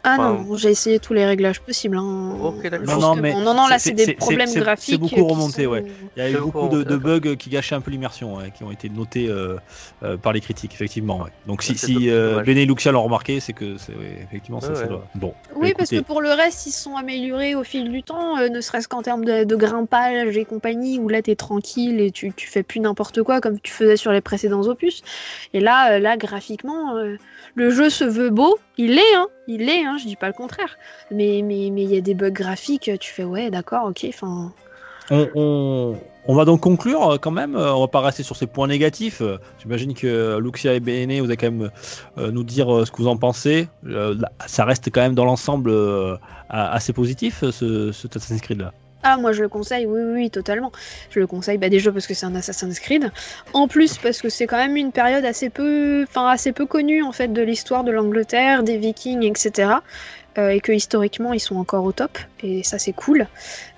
Speaker 3: Ah
Speaker 5: Enfin,
Speaker 3: non, j'ai essayé tous les réglages possibles. hein,
Speaker 5: Ok, d'accord.
Speaker 2: Non, non, mais
Speaker 3: non, non, là
Speaker 2: c'est-
Speaker 3: des problèmes
Speaker 2: c'est- c'est
Speaker 3: graphiques.
Speaker 2: beaucoup remonté,
Speaker 3: sont-
Speaker 2: ouais. Il y a eu beaucoup
Speaker 5: au
Speaker 2: de, bugs qui gâchaient un peu l'immersion, ouais, qui ont été notés euh, euh, par les critiques, effectivement. ouais. Donc si, si euh, Bene et Luxia l'ont remarqué, c'est que c'est ouais, effectivement ça,
Speaker 5: Ouais,
Speaker 2: ça
Speaker 5: ouais.
Speaker 2: doit- Bon.
Speaker 3: Oui,
Speaker 2: bah,
Speaker 3: parce que pour le reste, ils se sont améliorés au fil du temps, euh, ne serait-ce qu'en termes de, de grimpage et compagnie, où là t'es tranquille et tu, tu fais plus n'importe quoi comme tu faisais sur les précédents opus. Et là, euh, là graphiquement, euh, le jeu se veut beau, il l'est, hein, il l'est, hein, je dis pas le contraire. Mais mais mais il y a des bugs graphiques, tu fais ouais, d'accord, ok, enfin.
Speaker 2: on, va donc conclure euh, quand même. euh, On va pas rester sur ces points négatifs. Euh, J'imagine que Luxia et Bene, vous allez quand même nous dire ce que vous en pensez. Ça reste quand même dans l'ensemble assez positif, ce, ce Assassin's Creed là.
Speaker 3: Ah, moi je le conseille, oui, oui, oui, totalement. Je le conseille bah, déjà parce que c'est un Assassin's Creed. En plus, parce que c'est quand même une période assez peu, enfin, assez peu connue en fait de l'histoire de l'Angleterre, des Vikings, etc. Euh, et que historiquement ils sont encore au top. Et ça, c'est cool.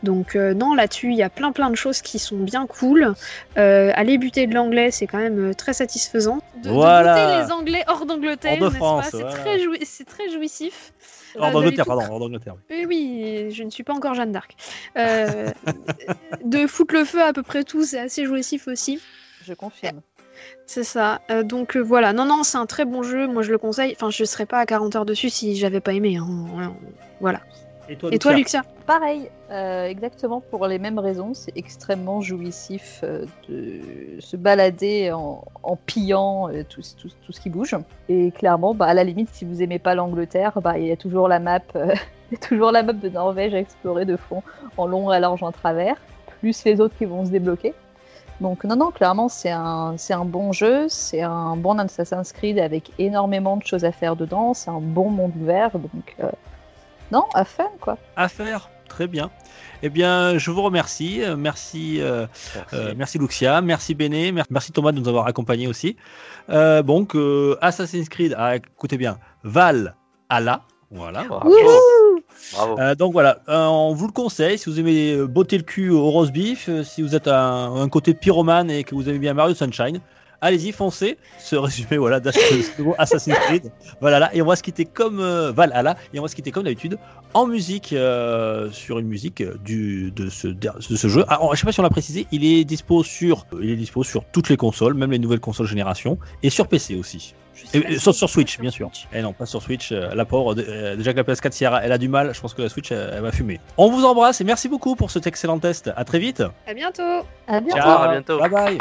Speaker 3: Donc, euh, non, là-dessus, il y a plein plein de choses qui sont bien cool. Euh, aller buter de l'anglais, c'est quand même euh, très satisfaisant. De, de
Speaker 2: Voilà.
Speaker 3: buter les Anglais hors d'Angleterre, n'est-ce pas? Très, c'est très jouissif.
Speaker 2: Hors
Speaker 3: Euh,
Speaker 2: d'Angleterre, pardon, hors d'Angleterre.
Speaker 3: oui, oui, je ne suis pas encore Jeanne d'Arc. Euh, *laughs* de foutre le feu à peu près tout, c'est assez jouissif aussi.
Speaker 4: Je confirme.
Speaker 3: C'est ça. Euh, donc euh, voilà, non, non, c'est un très bon jeu. Moi, je le conseille. Enfin, je serais pas à 40 heures dessus si j'avais pas aimé. hein. Voilà.
Speaker 2: Et toi,
Speaker 3: Et toi, Luxia
Speaker 4: Pareil, euh, exactement pour les mêmes raisons. C'est extrêmement jouissif euh, de se balader en, en pillant euh, tout, tout- tout ce qui bouge. Et clairement, bah, à la limite, si vous aimez pas l'Angleterre, bah, il y a toujours la map, *laughs* il y a toujours la map de Norvège à explorer de fond, en long, à large, en travers, plus les autres qui vont se débloquer. Donc non, non, clairement, c'est un, c'est un bon jeu, c'est un bon Assassin's Creed avec énormément de choses à faire dedans, c'est un bon monde ouvert, donc non, à fun quoi.
Speaker 2: à faire. Très bien. Eh bien, je vous remercie. Euh, Merci, euh,
Speaker 5: Merci.
Speaker 2: euh, merci Luxia, merci Béné, mer- merci Thomas de nous avoir accompagnés aussi. Euh, donc, euh, Assassin's Creed, ah, écoutez bien, Val Allah. Voilà.
Speaker 5: Bravo. Bravo.
Speaker 2: Euh, donc voilà, euh, on vous le conseille si vous aimez euh, botter le cul au roast beef, euh, si vous êtes un, un côté pyromane et que vous aimez bien Mario Sunshine, allez-y, foncez. Ce résumé voilà Assassin's Creed. Voilà là, et on va se quitter comme euh, Valhalla et on va se quitter comme d'habitude en musique euh, sur une musique euh, du de ce de ce jeu. Ah, je sais pas si on l'a précisé, il est dispo sur il est dispo sur toutes les consoles, même les nouvelles consoles génération et sur PC aussi. Et, sur, sur Switch, bien sûr. Et non, pas sur Switch. euh, la pauvre, euh, déjà que la PS4, si elle, elle a du mal, je pense que la Switch, elle, elle va fumer. On vous embrasse et merci beaucoup pour cet excellent test. À très vite.
Speaker 3: À bientôt.
Speaker 4: À bientôt.
Speaker 5: Ciao, à bientôt.
Speaker 2: Bye bye.